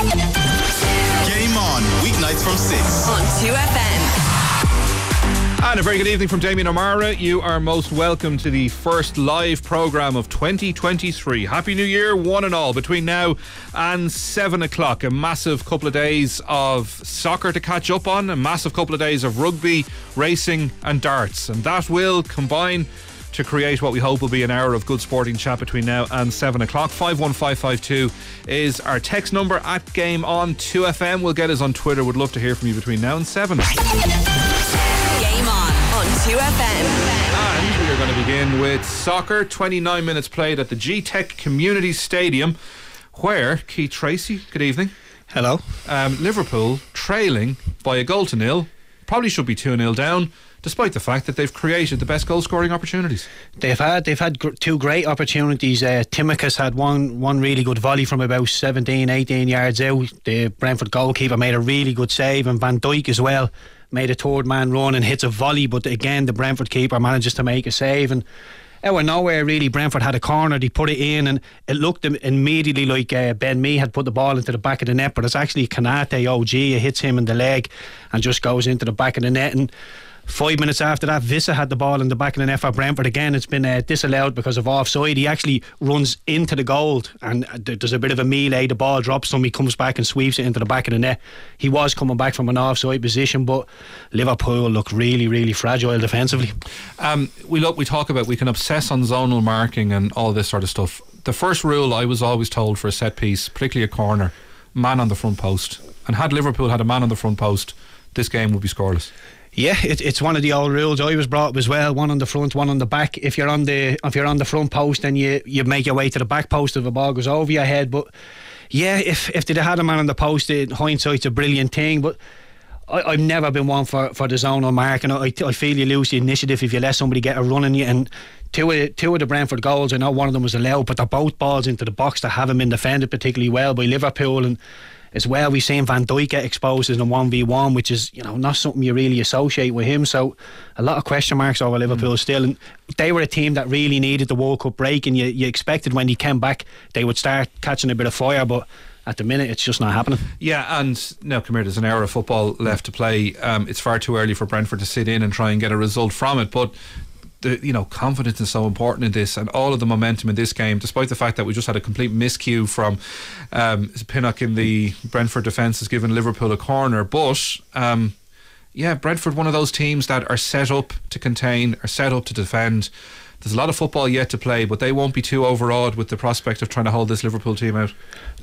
Game on, weeknights from 6. On 2FM. And a very good evening from Damien O'Meara. You are most welcome to the first live programme of 2023. Happy New Year, one and all. Between now and 7 o'clock, a massive couple of days of soccer to catch up on, a massive couple of days of rugby, racing, and darts. And that will combine to create what we hope will be an hour of good sporting chat between now and 7 o'clock. 51552 is our text number at Game On 2FM. We'll get us on Twitter. Would love to hear from you between now and 7. Game on on 2FM. And we are going to begin with soccer. 29 minutes played at the Gtech Community Stadium, where Keith Tracy, good evening. Hello. Um, Liverpool trailing by a goal to nil. Probably should be 2 0 down despite the fact that they've created the best goal scoring opportunities. They've had they've had gr- two great opportunities. Uh, Tsimikas had one one really good volley from about 17, 18 yards out. The Brentford goalkeeper made a really good save, and Van Dijk as well made a third man run and hits a volley. But again, the Brentford keeper manages to make a save and. Out of nowhere, really, Brentford had a corner. They put it in, and it looked immediately like uh, Ben Mee had put the ball into the back of the net. But it's actually Konate OG. It hits him in the leg and just goes into the back of the net. And Five minutes after that, Wissa had the ball in the back of the net for Brentford. Again, it's been uh, disallowed because of offside. He actually runs into the goal, and uh, there- there's a bit of a melee. The ball drops him. He comes back and sweeps it into the back of the net. He was coming back from an offside position, but Liverpool look really, really fragile defensively. Um, we look, we talk about we can obsess on zonal marking and all this sort of stuff. The first rule I was always told for a set piece, particularly a corner, man on the front post. And had Liverpool had a man on the front post, this game would be scoreless. Yeah, it, it's one of the old rules. I was brought up as well. One on the front, one on the back. If you're on the if you're on the front post, then you you make your way to the back post if the ball goes over your head. But yeah, if if they'd had a man on the post, in hindsight's a brilliant thing. But I, I've never been one for, for the zonal mark, and I, I feel you lose the initiative if you let somebody get a run on you. And two of, two of the Brentford goals, I know one of them was allowed, but they're both balls into the box that haven't been defended particularly well by Liverpool. And as well, we've seen Van Dijk get exposed in a 1v1, which is you know not something you really associate with him. So a lot of question marks over Liverpool still. And they were a team that really needed the World Cup break, and you, you expected when he came back they would start catching a bit of fire, but. At the minute, it's just not happening. Yeah, and now come here. There's an hour of football left to play. Um, it's far too early for Brentford to sit in and try and get a result from it. But the you know confidence is so important in this, and all of the momentum in this game, despite the fact that we just had a complete miscue from um, Pinnock in the Brentford defence, has given Liverpool a corner. But um, yeah, Brentford, one of those teams that are set up to contain, are set up to defend. There's a lot of football yet to play, but they won't be too overawed with the prospect of trying to hold this Liverpool team out.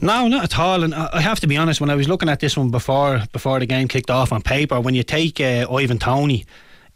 No, not at all. And I have to be honest, when I was looking at this one before before the game kicked off on paper, when you take uh, Ivan Toney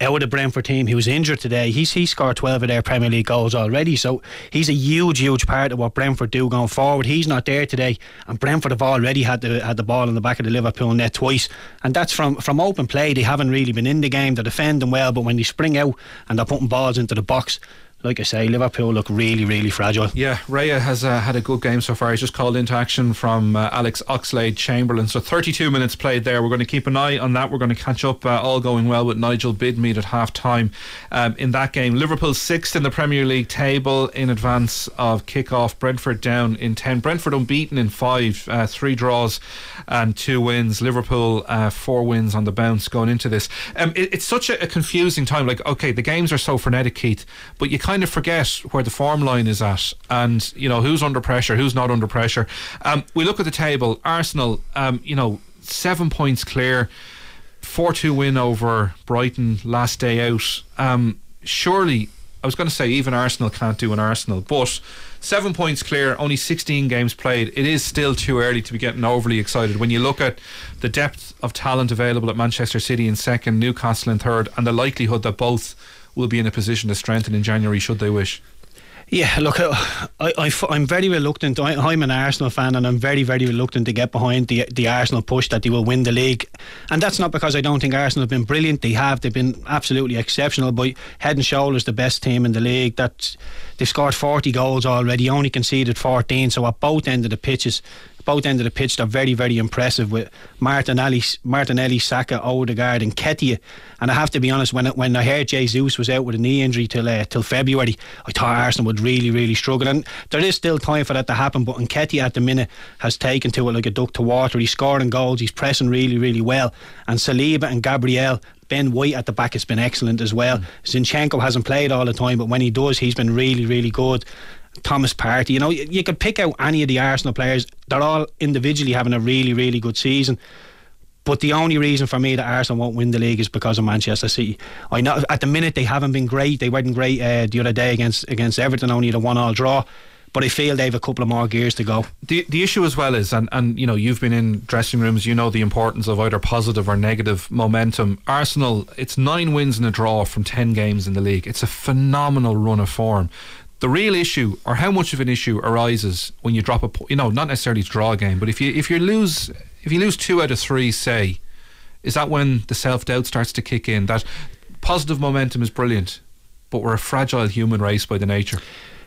out of the Brentford team, he was injured today. He's he scored twelve of their Premier League goals already, so he's a huge, huge part of what Brentford do going forward. He's not there today, and Brentford have already had the had the ball in the back of the Liverpool net twice, and that's from from open play. They haven't really been in the game. They're defending well, but when they spring out and they're putting balls into the box. Like I say, Liverpool look really, really fragile. Yeah, Raya has uh, had a good game so far. He's just called into action from uh, Alex Oxlade Chamberlain. So 32 minutes played there. We're going to keep an eye on that. We're going to catch up, uh, all going well, with Nigel Bidmead at half time um, in that game. Liverpool sixth in the Premier League table in advance of kick-off. Brentford down in 10. Brentford unbeaten in five, uh, three draws and two wins. Liverpool uh, four wins on the bounce going into this. Um, it, it's such a, a confusing time. Like, okay, the games are so frenetic, Keith, but you kind of forget where the form line is at and, you know, who's under pressure, who's not under pressure. Um, we look at the table. Arsenal, um, you know, seven points clear. 4 2 win over Brighton last day out. Um, surely, I was going to say even Arsenal can't do an Arsenal, but seven points clear, only 16 games played. It is still too early to be getting overly excited. When you look at the depth of talent available at Manchester City in second, Newcastle in third, and the likelihood that both will be in a position to strengthen in January should they wish. Yeah, look, I, I, I'm very reluctant. I, I'm an Arsenal fan, and I'm very, very reluctant to get behind the the Arsenal push that they will win the league. And that's not because I don't think Arsenal have been brilliant. They have. They've been absolutely exceptional. But head and shoulders the best team in the league. That they've scored 40 goals already. Only conceded 14. So at both ends of the pitches, both ends of the pitch, they're very, very impressive with Martinelli, Martinelli, Saka, Odegaard, and Nketiah. And I have to be honest, when when I heard Jesus was out with a knee injury till uh, till February, I thought Arsenal would really, really struggle. And there is still time for that to happen. But Nketiah at the minute has taken to it like a duck to water. He's scoring goals. He's pressing really, really well. And Saliba and Gabriel Ben White at the back has been excellent as well. Mm. Zinchenko hasn't played all the time, but when he does, he's been really, really good. Thomas Partey, you know, you, you could pick out any of the Arsenal players. They're all individually having a really, really good season. But the only reason for me that Arsenal won't win the league is because of Manchester City. I know at the minute they haven't been great. They weren't great uh, the other day against against Everton, only the one all draw but I feel they have a couple of more gears to go. The the issue as well is, and, and you know, you've been in dressing rooms, you know the importance of either positive or negative momentum. Arsenal, it's nine wins and a draw from ten games in the league. It's a phenomenal run of form. The real issue, or how much of an issue, arises when you drop a, you know, not necessarily draw a game, but if you if you lose if you lose two out of three, say, is that when the self doubt starts to kick in? That positive momentum is brilliant, but we're a fragile human race by the nature.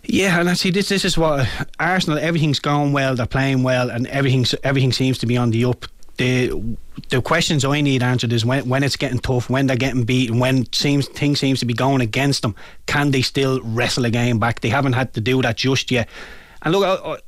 Yeah, and I see this. This is what Arsenal. Everything's going well. They're playing well, and everything everything seems to be on the up. The the questions I need answered is when when it's getting tough, when they're getting beaten, when seems things seems to be going against them. Can they still wrestle a game back? They haven't had to do that just yet. And look, I, I,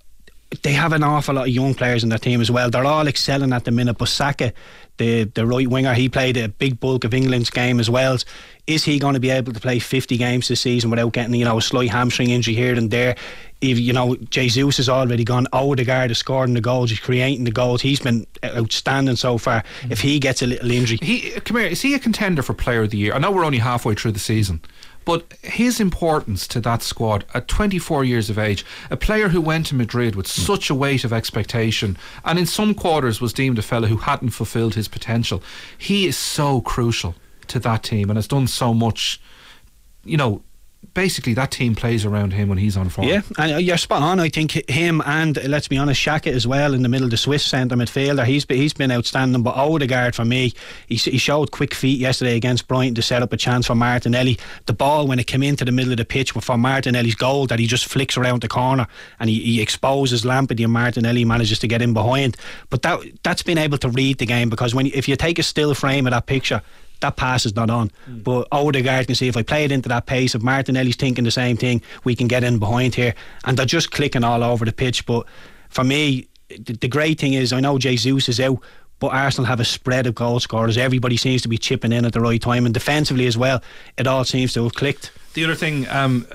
they have an awful lot of young players in their team as well. They're all excelling at the minute. But Saka, the the right winger, he played a big bulk of England's game as well. Is he going to be able to play 50 games this season without getting you know a slight hamstring injury here and there? If, you know, Jesus has already gone. Odegaard is scoring the goals. He's creating the goals. He's been outstanding so far. If he gets a little injury, he come here. Is he a contender for Player of the Year? I know we're only halfway through the season. But his importance to that squad at 24 years of age, a player who went to Madrid with hmm. such a weight of expectation, and in some quarters was deemed a fellow who hadn't fulfilled his potential, he is so crucial to that team and has done so much. You know, basically that team plays around him when he's on form. Yeah, and uh, you're spot on. I think him and let's be honest, Xhaka as well in the middle, the Swiss centre midfielder. He's been, he's been outstanding. But Odegaard for me, he, he showed quick feet yesterday against Brighton to set up a chance for Martinelli. The ball when it came into the middle of the pitch for Martinelli's goal that he just flicks around the corner and he, he exposes Lampard and Martinelli manages to get in behind. But that that's been able to read the game because when if you take a still frame of that picture that pass is not on. Mm. But Odegaard can see if I play it into that pace, if Martinelli's thinking the same thing, we can get in behind here. And they're just clicking all over the pitch. But for me, the, the great thing is I know Jesus is out, but Arsenal have a spread of goal scorers. Everybody seems to be chipping in at the right time, and defensively as well, it all seems to have clicked. The other thing, um,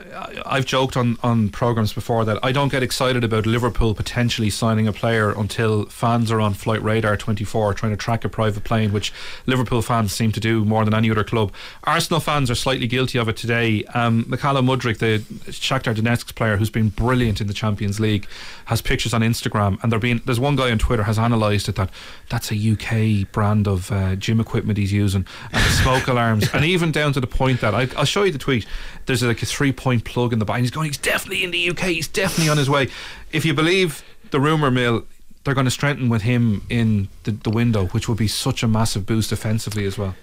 I've joked on, on programs before that I don't get excited about Liverpool potentially signing a player until fans are on Flight Radar 24 trying to track a private plane, which Liverpool fans seem to do more than any other club. Arsenal fans are slightly guilty of it today. Um, Mykhailo Mudryk, the Shakhtar Donetsk player who's been brilliant in the Champions League, has pictures on Instagram, and been there's one guy on Twitter has analysed it that that's a UK brand of uh, gym equipment he's using and the smoke alarms, and even down to the point that I, I'll show you the tweet there's like a three point plug in the back. And he's going, he's definitely in the UK. He's definitely on his way. If you believe the rumour mill, they're going to strengthen with him in the, the window, which would be such a massive boost offensively as well.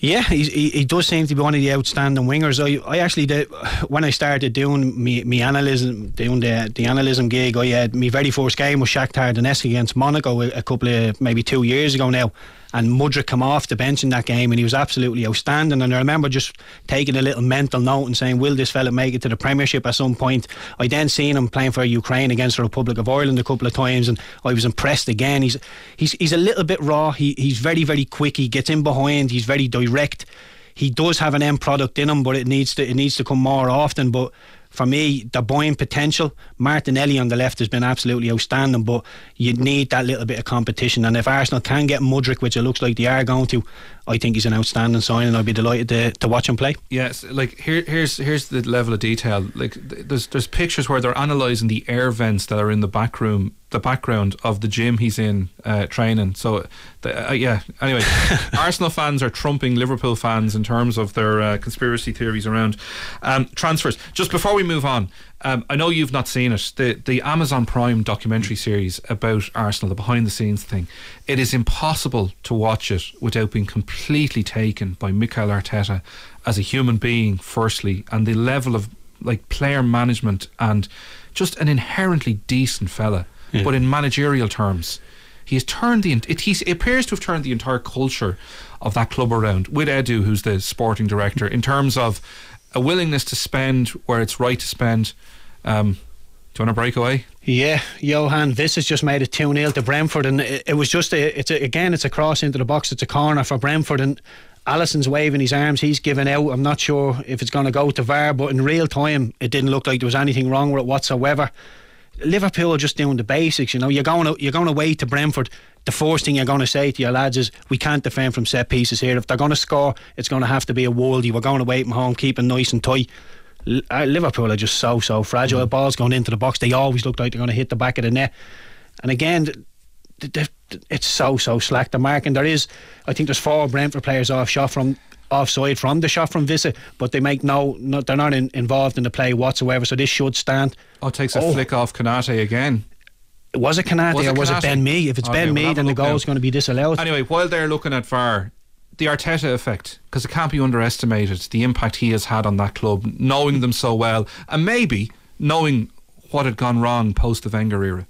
Yeah, he, he does seem to be one of the outstanding wingers. I, I actually did when I started doing me, me doing the the analysm gig. I had my very first game was Shakhtar Donetsk against Monaco a, a couple of maybe two years ago now, and Mudryk come off the bench in that game and he was absolutely outstanding. And I remember just taking a little mental note and saying, will this fella make it to the Premiership at some point? I then seen him playing for Ukraine against the Republic of Ireland a couple of times and I was impressed again. He's he's he's a little bit raw. He he's very very quick. He gets in behind. He's very direct. He does have an end product in him, but it needs to it needs to come more often. But for me, the buying potential, Martinelli on the left has been absolutely outstanding, but you need that little bit of competition. And if Arsenal can get Mudryk, which it looks like they are going to, I think he's an outstanding sign, and I'd be delighted to, to watch him play. Yes, like here, here's here's the level of detail. Like there's there's pictures where they're analysing the air vents that are in the back room the background of the gym he's in uh, training. So, the, uh, yeah. Anyway, Arsenal fans are trumping Liverpool fans in terms of their uh, conspiracy theories around um, transfers. Just before we move on, um, I know you've not seen it. The the Amazon Prime documentary series about Arsenal, the behind the scenes thing. It is impossible to watch it without being completely taken by Mikel Arteta as a human being, firstly, and the level of like player management and just an inherently decent fella but in managerial terms, he has turned the. It, he appears to have turned the entire culture of that club around with Edu, who's the sporting director, in terms of a willingness to spend where it's right to spend. Um, do you want to break away? Yeah, Johan this has just made it 2 0 to Brentford, and it, it was just a, it's a, again, it's a cross into the box, it's a corner for Brentford, and Alisson's waving his arms, he's giving out. I'm not sure if it's going to go to VAR, but in real time, it didn't look like there was anything wrong with it whatsoever. Liverpool are just doing the basics, you know. You're going to, you're going away to Brentford. The first thing you're going to say to your lads is, we can't defend from set pieces here. If they're going to score, it's going to have to be a worldie. We're going away from home, keeping nice and tight. Uh, Liverpool are just so so fragile. Mm. Balls going into the box, they always look like they're going to hit the back of the net. And again, it's so so slack the mark. And there is, I think there's four Brentford players off shot from offside from the shot from Wissa, but they make no, no they're not in, involved in the play whatsoever. So this should stand. Oh, takes a oh. flick off Konate again. Was it Konate was or was it Ben Mee? If it's oh, okay, Ben Mee, then the goal is going to be disallowed. Anyway, while they're looking at VAR, the Arteta effect, because it can't be underestimated, the impact he has had on that club, knowing them so well, and maybe knowing what had gone wrong post the Wenger era.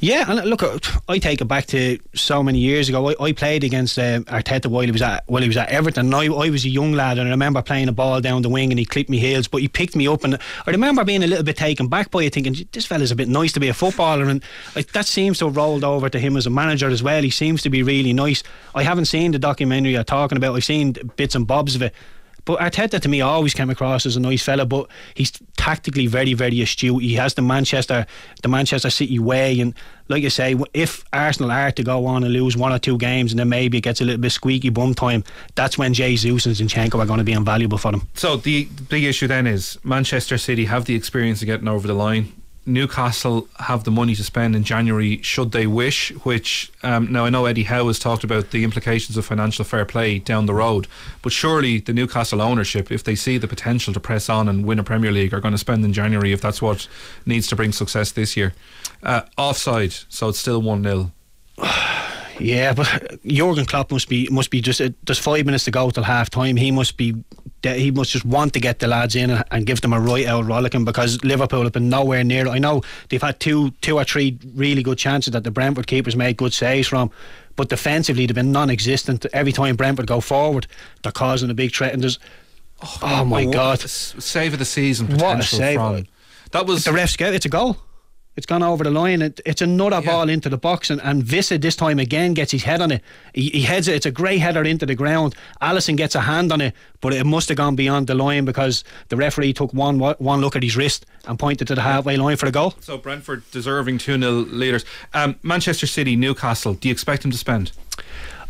Yeah, and look, I take it back to so many years ago. I, I played against uh, Arteta while he was at while he was at Everton. I, I was a young lad, and I remember playing a ball down the wing, and he clipped me heels, but he picked me up, and I remember being a little bit taken back by it, thinking this fella's a bit nice to be a footballer, and like, that seems to have rolled over to him as a manager as well. He seems to be really nice. I haven't seen the documentary you're talking about. I've seen bits and bobs of it. But Arteta to me always came across as a nice fella, but he's tactically very, very astute. He has the Manchester, the Manchester City way, and like I say, if Arsenal are to go on and lose one or two games, and then maybe it gets a little bit squeaky bum time, that's when Jesus and Zinchenko are going to be invaluable for them. So the big issue then is Manchester City have the experience of getting over the line. Newcastle have the money to spend in January should they wish. Which um, now I know Eddie Howe has talked about the implications of financial fair play down the road, but surely the Newcastle ownership, if they see the potential to press on and win a Premier League, are going to spend in January if that's what needs to bring success this year. Uh, offside, so it's still one 0 Yeah, but Jurgen Klopp must be must be just uh, there's five minutes to go till half time. He must be he must just want to get the lads in and, and give them a right out rollicking because Liverpool have been nowhere near. I know they've had two two or three really good chances that the Brentford keepers made good saves from, but defensively they've been non-existent. Every time Brentford go forward, they're causing a big threat. And there's oh, oh my god, save of the season potential what a save. from that was the refs get it's a goal. It's gone over the line. It, it's another yeah. ball into the box, and, and Wissa this time again gets his head on it. He, he heads it. It's a great header into the ground. Alisson gets a hand on it, but it must have gone beyond the line because the referee took one one look at his wrist and pointed to the halfway line for the goal. So Brentford deserving 2 0 leaders. Um, Manchester City, Newcastle, do you expect him to spend?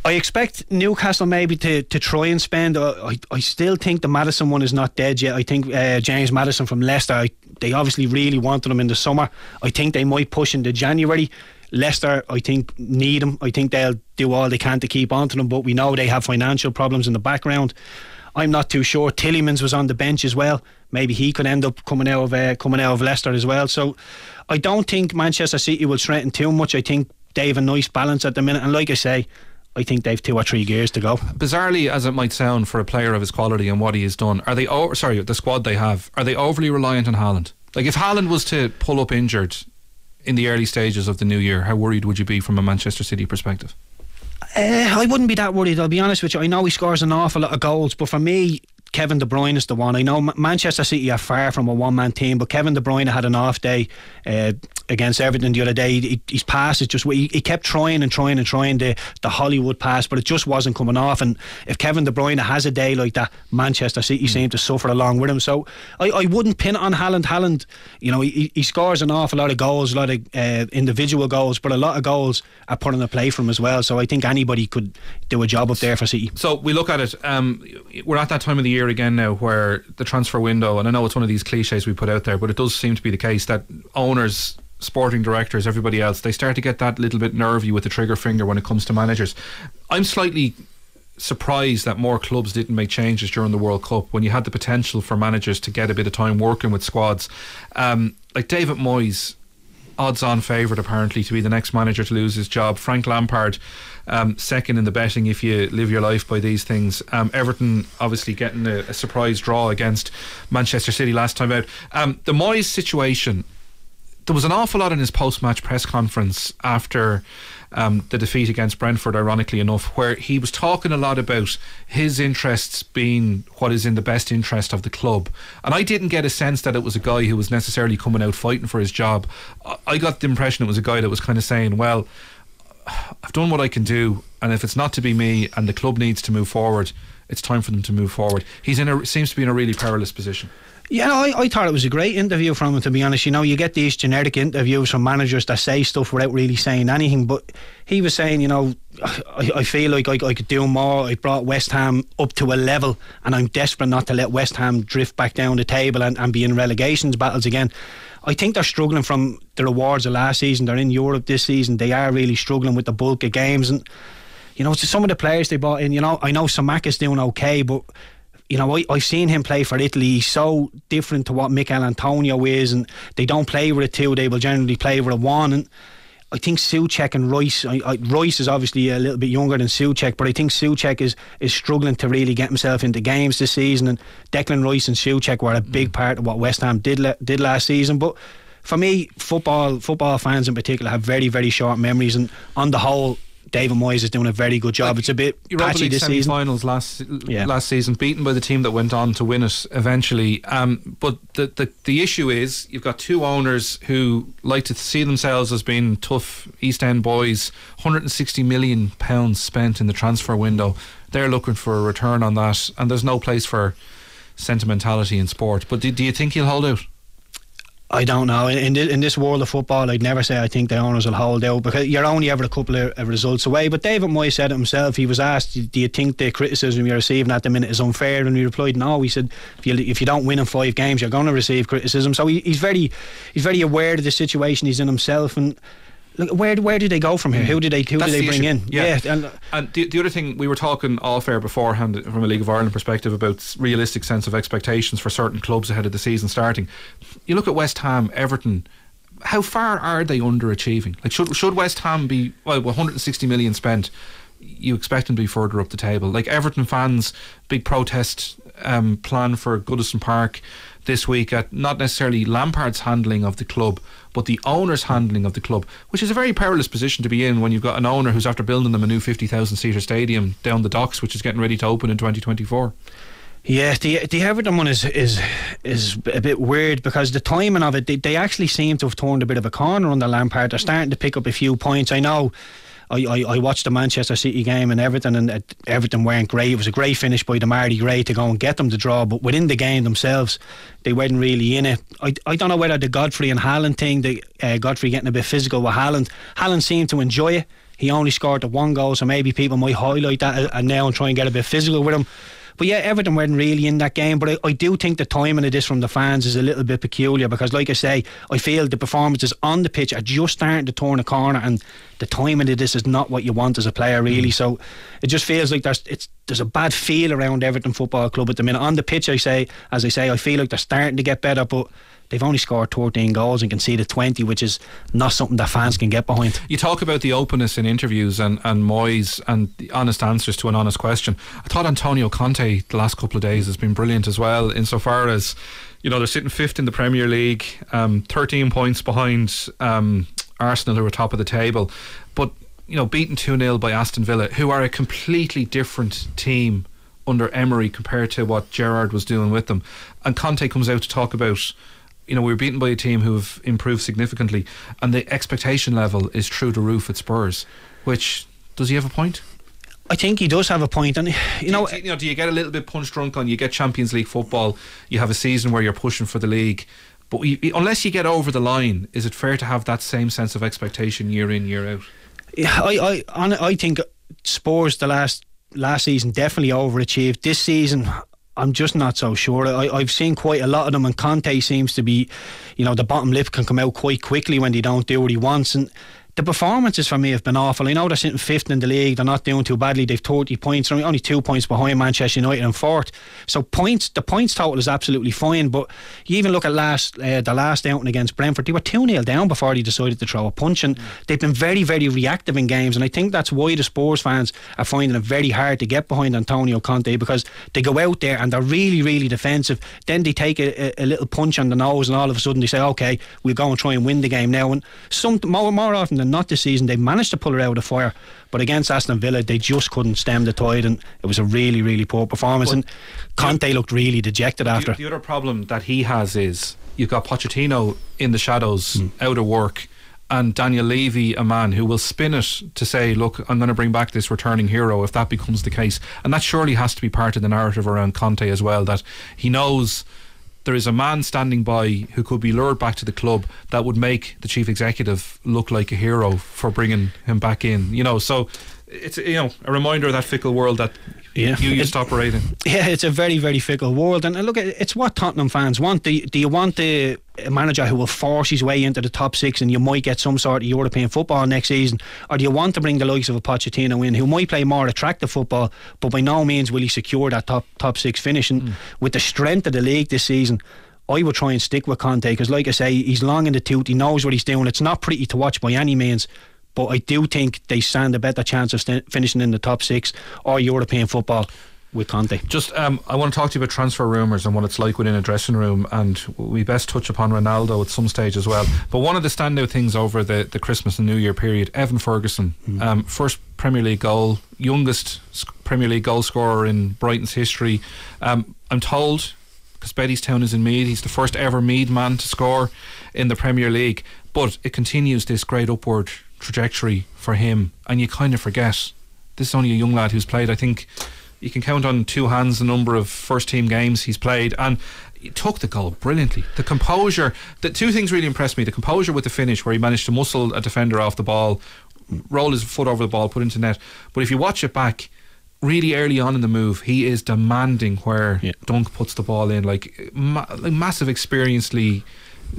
I expect Newcastle maybe to, to try and spend. I, I still think the Maddison one is not dead yet. I think uh, James Maddison from Leicester, I, they obviously really wanted him in the summer. I think they might push into January. Leicester, I think, need him. I think they'll do all they can to keep on to them, but we know they have financial problems in the background. I'm not too sure. Tielemans was on the bench as well. Maybe he could end up coming out of uh, coming out of Leicester as well. So I don't think Manchester City will threaten too much. I think they have a nice balance at the minute. And like I say, I think they've two or three gears to go. Bizarrely, as it might sound for a player of his quality and what he has done, are they? Oh, sorry, the squad they have are they overly reliant on Haaland? Like if Haaland was to pull up injured in the early stages of the new year, how worried would you be from a Manchester City perspective? Uh, I wouldn't be that worried. I'll be honest with you. I know he scores an awful lot of goals, but for me, Kevin De Bruyne is the one. I know Manchester City are far from a one man team, but Kevin De Bruyne had an off day uh, against Everton the other day. He, his pass is just he, he, kept trying and trying and trying the the Hollywood pass, but it just wasn't coming off. And if Kevin De Bruyne has a day like that, Manchester City mm. seem to suffer along with him. So I, I wouldn't pin it on Haaland. Halland, you know, he, he scores an awful lot of goals, a lot of uh, individual goals, but a lot of goals are put on the play for him as well. So I think anybody could do a job up there for City. So we look at it. Um, we're at that time of the year again now where the transfer window, and I know it's one of these cliches we put out there, but it does seem to be the case that owners sporting directors, everybody else, they start to get that little bit nervy with the trigger finger when it comes to managers. I'm slightly surprised that more clubs didn't make changes during the World Cup when you had the potential for managers to get a bit of time working with squads. Um, like David Moyes, odds on favourite apparently to be the next manager to lose his job. Frank Lampard um, second in the betting if you live your life by these things. Um, Everton obviously getting a, a, surprise draw against Manchester City last time out. Um, the Moyes situation there was an awful lot in his post-match press conference after um, the defeat against Brentford, ironically enough, where he was talking a lot about his interests being what is in the best interest of the club. And I didn't get a sense that it was a guy who was necessarily coming out fighting for his job. I got the impression it was a guy that was kind of saying, well, I've done what I can do, and if it's not to be me and the club needs to move forward, it's time for them to move forward. He's in a seems to be in a really perilous position. Yeah, I, I thought it was a great interview from him, to be honest. You know, you get these generic interviews from managers that say stuff without really saying anything. But he was saying, you know, I, I feel like I, I could do more. I brought West Ham up to a level, and I'm desperate not to let West Ham drift back down the table and, and be in relegations battles again. I think they're struggling from the rewards of last season. They're in Europe this season. They are really struggling with the bulk of games. And, you know, some of the players they bought in, you know, I know Samak is doing okay, but you know, I, I've seen him play for Italy. He's so different to what Michail Antonio is, and they don't play with a two, they will generally play with a one. And I think Soucek and Rice, I, I, Rice is obviously a little bit younger than Soucek, but I think Soucek is, is struggling to really get himself into games this season. And Declan Rice and Soucek were a big mm. part of what West Ham did, did last season. But for me, football football fans in particular have very, very short memories, and on the whole, David Moyes is doing a very good job. Like, it's a bit Europa patchy League this season. Finals last yeah. last season, beaten by the team that went on to win it eventually. Um, but the, the the issue is you've got two owners who like to see themselves as being tough East End boys. 160 million pounds spent in the transfer window. They're looking for a return on that, and there's no place for sentimentality in sport. But do, do you think he'll hold out? I don't know. In, in this world of football, I'd never say I think the owners will hold out because you're only ever a couple of, results away. But David Moyes said it himself. He was asked, "Do you think the criticism you're receiving at the minute is unfair?" And he replied, "No." He said, "If you if you don't win in five games, you're going to receive criticism." So he, he's very he's very aware of the situation he's in himself and where where do they go from here? Who do they who That's do they the bring issue. in? Yeah, yeah. and, and the, the other thing we were talking all fair beforehand from a League of Ireland perspective about realistic sense of expectations for certain clubs ahead of the season starting. You look at West Ham, Everton. How far are they underachieving? Like should should West Ham be well 160 million spent? You expect them to be further up the table. Like Everton fans, big protest um, plan for Goodison Park this week at not necessarily Lampard's handling of the club, but the owner's handling of the club, which is a very perilous position to be in when you've got an owner who's after building them a new 50,000 seater stadium down the docks, which is getting ready to open in 2024. Yeah, the the Everton one is is is a bit weird because the timing of it, they, they actually seem to have turned a bit of a corner under Lampard. They're starting to pick up a few points. I know I, I, I, watched the Manchester City game and everything, and everything weren't great. It was a great finish by Demarai Gray to go and get them to draw, but within the game themselves, they weren't really in it. I, I don't know whether the Godfrey and Haaland thing, the uh, Godfrey getting a bit physical with Haaland, Haaland seemed to enjoy it. He only scored the one goal, so maybe people might highlight that uh, and now and try and get a bit physical with him. But yeah, Everton weren't really in that game. But I, I do think the timing of this from the fans is a little bit peculiar because, like I say, I feel the performances on the pitch are just starting to turn a corner, and the timing of this is not what you want as a player, really. Mm. So it just feels like there's it's there's a bad feel around Everton Football Club at the minute. On the pitch, I say, as I say, I feel like they're starting to get better, but they've only scored 13 goals and conceded 20, which is not something that fans can get behind. You talk about the openness in interviews and, and Moyes and the honest answers to an honest question. I thought Antonio Conte the last couple of days has been brilliant as well, insofar as, you know, they're sitting fifth in the Premier League, um, 13 points behind um, Arsenal, who are top of the table. But, you know, beaten 2 0 by Aston Villa, who are a completely different team under Emery compared to what Gerrard was doing with them. And Conte comes out to talk about you know, we were beaten by a team who have improved significantly, and the expectation level is through the roof at Spurs. Which does he have a point? I think he does have a point. and you know, do you, you know, do you get a little bit punch drunk on? You get Champions League football. You have a season where you're pushing for the league, but you, unless you get over the line, is it fair to have that same sense of expectation year in year out? Yeah, I I I think Spurs the last last season definitely overachieved. This season, I'm just not so sure. I, I've seen quite a lot of them, and Conte seems to be, you know, the bottom lip can come out quite quickly when they don't do what he wants. And the performances for me have been awful. I know they're sitting fifth in the league. They're not doing too badly. They've 30 points. They're only two points behind Manchester United and fourth. So points, the points total is absolutely fine. But you even look at last uh, the last outing against Brentford. They were two 0 down before they decided to throw a punch, and they've been very, very reactive in games. And I think that's why the Spurs fans are finding it very hard to get behind Antonio Conte because they go out there and they're really, really defensive. Then they take a, a, a little punch on the nose, and all of a sudden they say, "Okay, we'll go and try and win the game now." And some more, more often than not this season, they managed to pull it out of the fire. But against Aston Villa, they just couldn't stem the tide, and it was a really, really poor performance. But and Conte looked really dejected after. The, the, other problem that he has is you've got Pochettino in the shadows, mm. out of work. And Daniel Levy, a man who will spin it to say, look, I'm going to bring back this returning hero if that becomes the case. And that surely has to be part of the narrative around Conte as well, that he knows there is a man standing by who could be lured back to the club that would make the chief executive look like a hero for bringing him back in. You know, so it's you know a reminder of that fickle world that yeah. you used to operate in. Yeah, it's a very, very fickle world. And look, it's what Tottenham fans want. Do you, do you want the manager who will force his way into the top six and you might get some sort of European football next season? Or do you want to bring the likes of a Pochettino in who might play more attractive football, but by no means will he secure that top, top six finish? And mm. with the strength of the league this season, I would try and stick with Conte because, like I say, he's long in the tooth. He knows what he's doing. It's not pretty to watch by any means, but I do think they stand a better chance of st- finishing in the top six or European football with Conte. Just, um, I want to talk to you about transfer rumours and what it's like within a dressing room, and we best touch upon Ronaldo at some stage as well. But one of the standout things over the, the Christmas and New Year period, Evan Ferguson, mm. um, first Premier League goal, youngest Premier League goal scorer in Brighton's history. Um, I'm told because Bettystown is in Meath, He's the first ever Meath man to score in the Premier League. But it continues this great upward trajectory for him, and you kind of forget this is only a young lad who's played. I think you can count on two hands the number of first team games he's played, and he took the goal brilliantly. The composure, the two things really impressed me: the composure with the finish, where he managed to muscle a defender off the ball, roll his foot over the ball, put into net. But if you watch it back, really early on in the move, he is demanding where yeah. Dunk puts the ball in, like, ma- like massive, experiencedly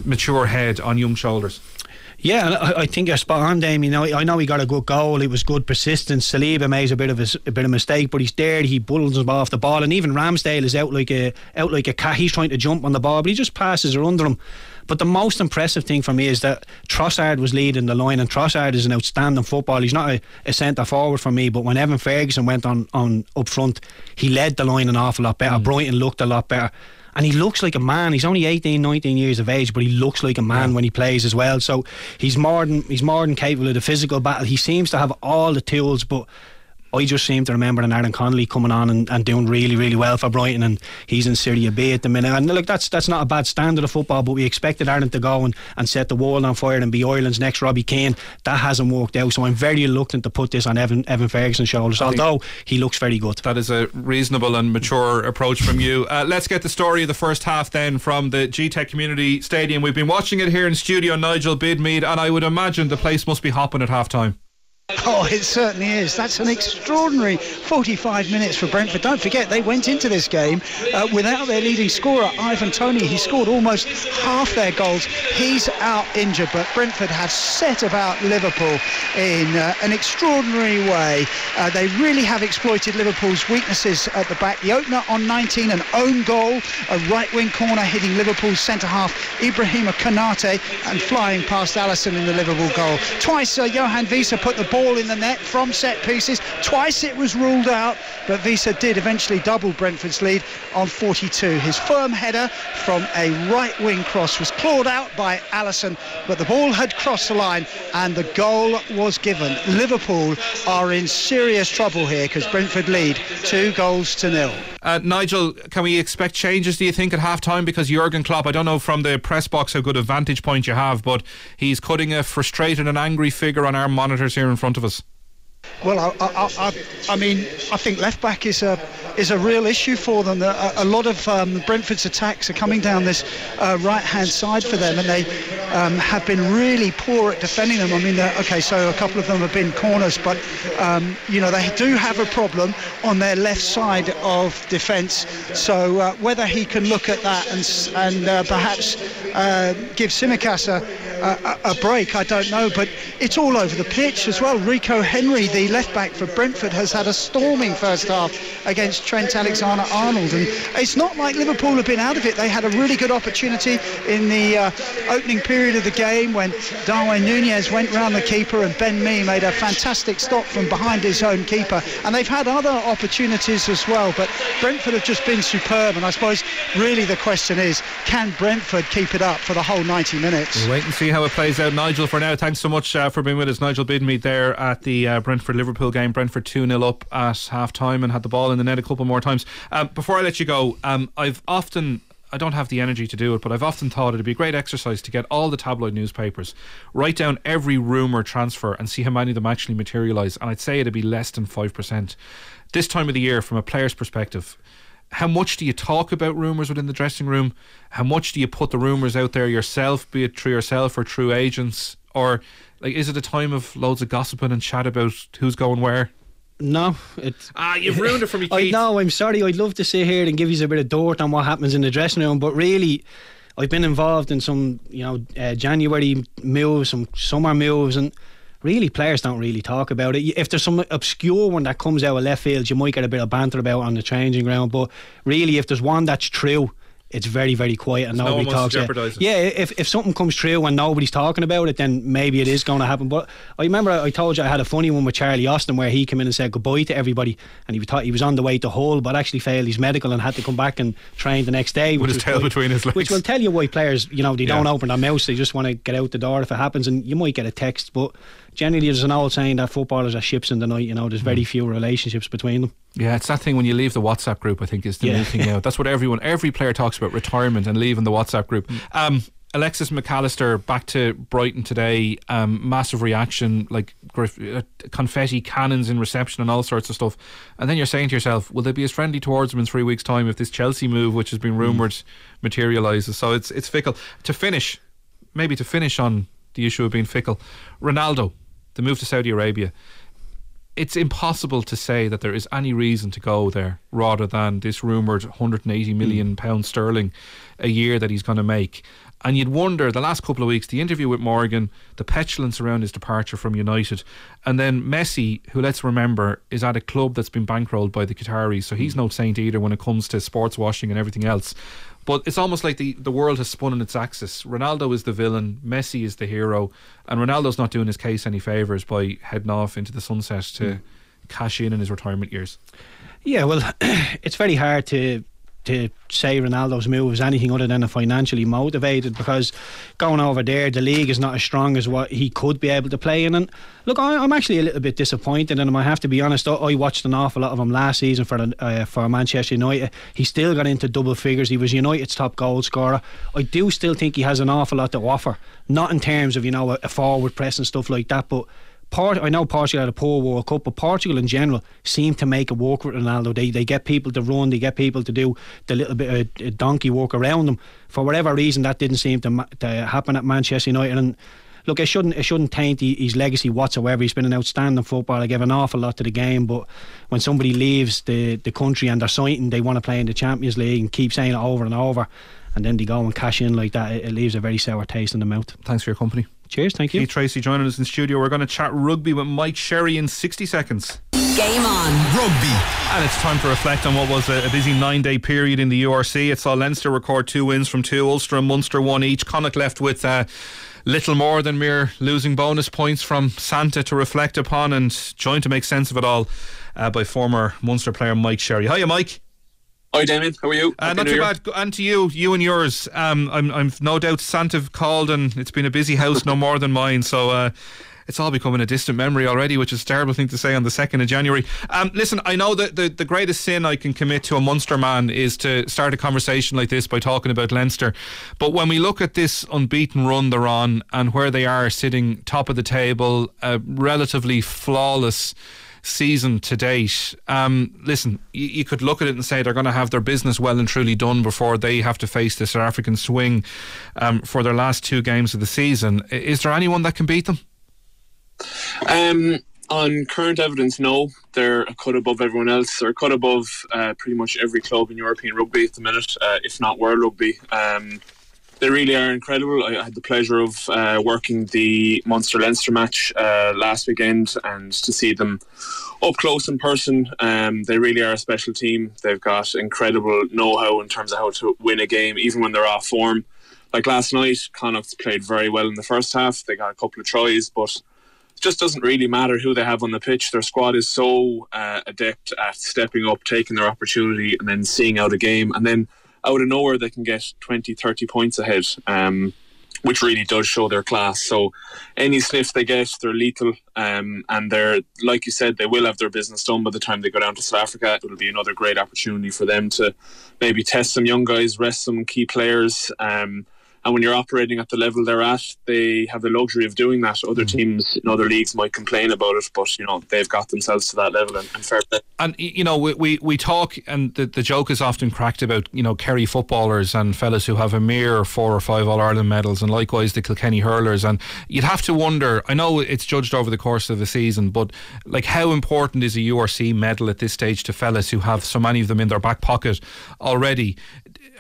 mature head on young shoulders. Yeah, I, I think you're spot on, Dame. You know, I know he got a good goal. It was good persistence. Saliba makes a bit of a, a bit of mistake, but he's there. He bulls him off the ball, and even Ramsdale is out like a out like a cat. He's trying to jump on the ball, but he just passes her under him. But the most impressive thing for me is that Trossard was leading the line, and Trossard is an outstanding football. He's not a, a centre forward for me, but when Evan Ferguson went on, on up front, he led the line an awful lot better. Mm. Brighton looked a lot better and he looks like a man. He's only 18, 19 years of age, but he looks like a man yeah. when he plays as well. So he's more than he's more than capable of the physical battle. He seems to have all the tools, but I just seem to remember an Aaron Connolly coming on and, and doing really, really well for Brighton, and he's in Serie B at the minute. And look, that's that's not a bad standard of football, but we expected Ireland to go and, and set the world on fire and be Ireland's next Robbie Keane. That hasn't worked out, so I'm very reluctant to put this on Evan Evan Ferguson's shoulders. although he looks very good. That is a reasonable and mature approach from you. Uh, let's get the story of the first half then from the Gtech Community Stadium. We've been watching it here in studio. Nigel Bidmead, and I would imagine the place must be hopping at half time. Oh, it certainly is. That's an extraordinary 45 minutes for Brentford. Don't forget, they went into this game uh, without their leading scorer, Ivan Toney. He scored almost half their goals. He's out injured, but Brentford have set about Liverpool in uh, an extraordinary way. Uh, they really have exploited Liverpool's weaknesses at the back. The opener on 19, an own goal, a right wing corner hitting Liverpool's centre half, Ibrahima Konate, and flying past Alisson in the Liverpool goal. Twice, uh, Yoane Wissa put the ball ball in the net from set pieces. Twice it was ruled out, but Wissa did eventually double Brentford's lead on 42. His firm header from a right wing cross was clawed out by Alisson, but the ball had crossed the line and the goal was given. Liverpool are in serious trouble here because Brentford lead two goals to nil. Uh, Nigel, can we expect changes, do you think, at half time? Because Jurgen Klopp, I don't know from the press box how good a vantage point you have, but he's cutting a frustrated and angry figure on our monitors here in front of us. Well, I, I, I, I, mean, I think left back is a is a real issue for them. A, a lot of um, Brentford's attacks are coming down this uh, right hand side for them, and they um, have been really poor at defending them. I mean, okay, so a couple of them have been corners, but um, you know they do have a problem on their left side of defence. So uh, whether he can look at that and and uh, perhaps uh, give Tsimikas a a, a break, I don't know. But it's all over the pitch as well. Rico Henry, the left back for Brentford, has had a storming first half against Trent Alexander Arnold. And it's not like Liverpool have been out of it. They had a really good opportunity in the uh, opening period of the game when Darwin Nunez went round the keeper and Ben Mee made a fantastic stop from behind his own keeper. And they've had other opportunities as well. But Brentford have just been superb. And I suppose really the question is can Brentford keep it up for the whole 90 minutes? We'll wait and see how it plays out. Nigel, for now, thanks so much uh, for being with us. Nigel Bidmead there at the uh, Brentford Liverpool game. Brentford 2 0 up at half time and had the ball in the net a couple more times. Um, before I let you go, um, I've often I don't have the energy to do it, but I've often thought it'd be a great exercise to get all the tabloid newspapers, write down every rumour transfer and see how many of them actually materialise. And I'd say it'd be less than 5%. This time of the year, from a player's perspective, how much do you talk about rumours within the dressing room? How much do you put the rumours out there yourself, be it through yourself or through agents? Or like is it a time of loads of gossiping and chat about who's going where? No, it's ah, you've ruined it for me. I know. I'm sorry. I'd love to sit here and give you a bit of dirt on what happens in the dressing room, but really, I've been involved in some, you know, uh, January moves, some summer moves, and really players don't really talk about it. If there's some obscure one that comes out of left field, you might get a bit of banter about on the changing ground. But really, if there's one that's true, it's very very quiet and nobody no talks it. Yeah, if, if something comes true and nobody's talking about it, then maybe it is going to happen. But I remember I told you I had a funny one with Charlie Austin where he came in and said goodbye to everybody, and he thought he was on the way to Hull, but actually failed his medical and had to come back and train the next day with his tail between his legs. Which will tell you why players, you know, they yeah. don't open their mouths; they just want to get out the door if it happens, and you might get a text, but generally there's an old saying that footballers are ships in the night. You know, there's very mm. few relationships between them. Yeah, it's that thing when you leave the WhatsApp group. I think is the yeah. main thing now. That's what everyone, every player talks about: retirement and leaving the WhatsApp group. Mm. Um, Alexis McAllister back to Brighton today. Um, massive reaction, like uh, confetti cannons in reception and all sorts of stuff. And then you're saying to yourself, will they be as friendly towards him in three weeks' time if this Chelsea move, which has been mm. rumoured, mm. materialises? So it's it's fickle. To finish, maybe to finish on the issue of being fickle, Ronaldo, the move to Saudi Arabia it's impossible to say that there is any reason to go there rather than this rumoured 180 hmm. million pound sterling a year that he's going to make. And you'd wonder the last couple of weeks, the interview with Morgan, the petulance around his departure from United, and then Messi, who let's remember is at a club that's been bankrolled by the Qataris, so he's hmm. no saint either when it comes to sports washing and everything else. But it's almost like the, the world has spun on its axis. Ronaldo is the villain, Messi is the hero, and Ronaldo's not doing his case any favours by heading off into the sunset to mm. cash in in his retirement years. Yeah, well, it's very hard to to say Ronaldo's move is anything other than a financially motivated because going over there, the league is not as strong as what he could be able to play in. And look, I, am actually a little bit disappointed, and I have to be honest. I watched an awful lot of him last season for uh, for Manchester United. He still got into double figures. He was United's top goal scorer. I do still think he has an awful lot to offer, not in terms of you know a, a forward press and stuff like that, but Port, I know Portugal had a poor World Cup, but Portugal in general seem to make a work with Ronaldo. They they get people to run, they get people to do the little bit of uh, donkey walk around them. For whatever reason, that didn't seem to, to happen at Manchester United. And look, it shouldn't it shouldn't taint his legacy whatsoever. He's been an outstanding footballer, gave an awful lot to the game. But when somebody leaves the the country and they're sighting, they want to play in the Champions League and keep saying it over and over, and then they go and cash in like that, it, it leaves a very sour taste in the mouth. Thanks for your company. Cheers, thank you. Keith Tracy joining us in studio. We're going to chat rugby with Mike Sherry in 60 seconds. Game on. Rugby. And it's time to reflect on what was a, a busy nine day period in the URC. It saw Leinster record two wins from two, Ulster and Munster one each. Connacht left with. Uh, little more than mere losing bonus points from Santa to reflect upon and joined to make sense of it all uh, by former Munster player Mike Sherry. Hiya, Mike. Hi, Damien. How are you? Uh, not too year. bad. And to you, you and yours. Um, I'm, I'm no doubt Santa called, and it's been a busy house, no more than mine. So. Uh, it's all becoming a distant memory already, which is a terrible thing to say on the 2nd of January. Um, listen, I know that the, the greatest sin I can commit to a Munster man is to start a conversation like this by talking about Leinster. But when we look at this unbeaten run they're on and where they are sitting top of the table, a relatively flawless season to date. Um, listen, you, you, could look at it and say they're going to have their business well and truly done before they have to face the South African swing um, for their last two games of the season. Is there anyone that can beat them? Um, on current evidence, no. They're a cut above everyone else. They're a cut above uh, pretty much every club in European rugby at the minute, uh, if not world rugby. Um, they really are incredible. I had the pleasure of uh, working the Munster Leinster match uh, last weekend, and to see them up close in person, um, they really are a special team. They've got incredible know-how in terms of how to win a game, even when they're off form. Like last night, Connacht played very well in the first half. They got a couple of tries, but it just doesn't really matter who they have on the pitch. Their squad is so uh, adept at stepping up, taking their opportunity, and then seeing out a game, and then out of nowhere they can get 20, 30 points ahead. Um, which really does show their class. So, any sniff they get, they're lethal, um, and they're like you said, they will have their business done by the time they go down to South Africa. It'll be another great opportunity for them to maybe test some young guys, rest some key players. Um, and when you're operating at the level they're at, they have the luxury of doing that. Other mm. teams in other leagues might complain about it, but you know they've got themselves to that level and, and fair play. And you know we, we, we talk, and the, the joke is often cracked about you know Kerry footballers and fellas who have a mere four or five All Ireland medals, and likewise the Kilkenny hurlers. And you'd have to wonder. I know it's judged over the course of the season, but like how important is a URC medal at this stage to fellas who have so many of them in their back pocket already?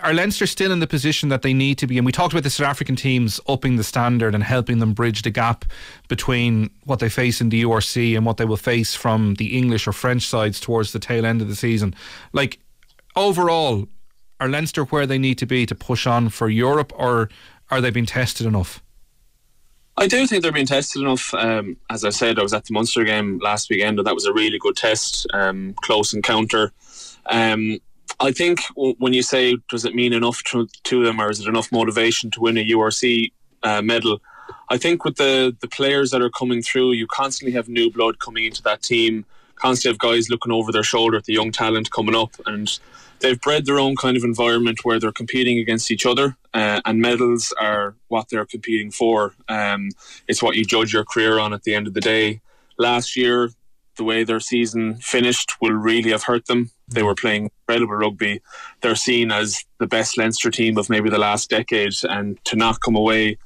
Are Leinster still in the position that they need to be? And we talked about the South African teams upping the standard and helping them bridge the gap between what they face in the URC and what they will face from the English or French sides towards the tail end of the season. Like overall, are Leinster where they need to be to push on for Europe, or are they being tested enough? I do think they're being tested enough. Um, as I said, I was at the Munster game last weekend, and that was a really good test, um, close encounter. Um, I think when you say does it mean enough to, to them or is it enough motivation to win a URC uh, medal? I think with the the players that are coming through, you constantly have new blood coming into that team. Constantly have guys looking over their shoulder at the young talent coming up, and they've bred their own kind of environment where they're competing against each other, uh, and medals are what they're competing for. Um, it's what you judge your career on at the end of the day. Last year, the way their season finished will really have hurt them. They were playing incredible rugby. They're seen as the best Leinster team of maybe the last decade, and to not come away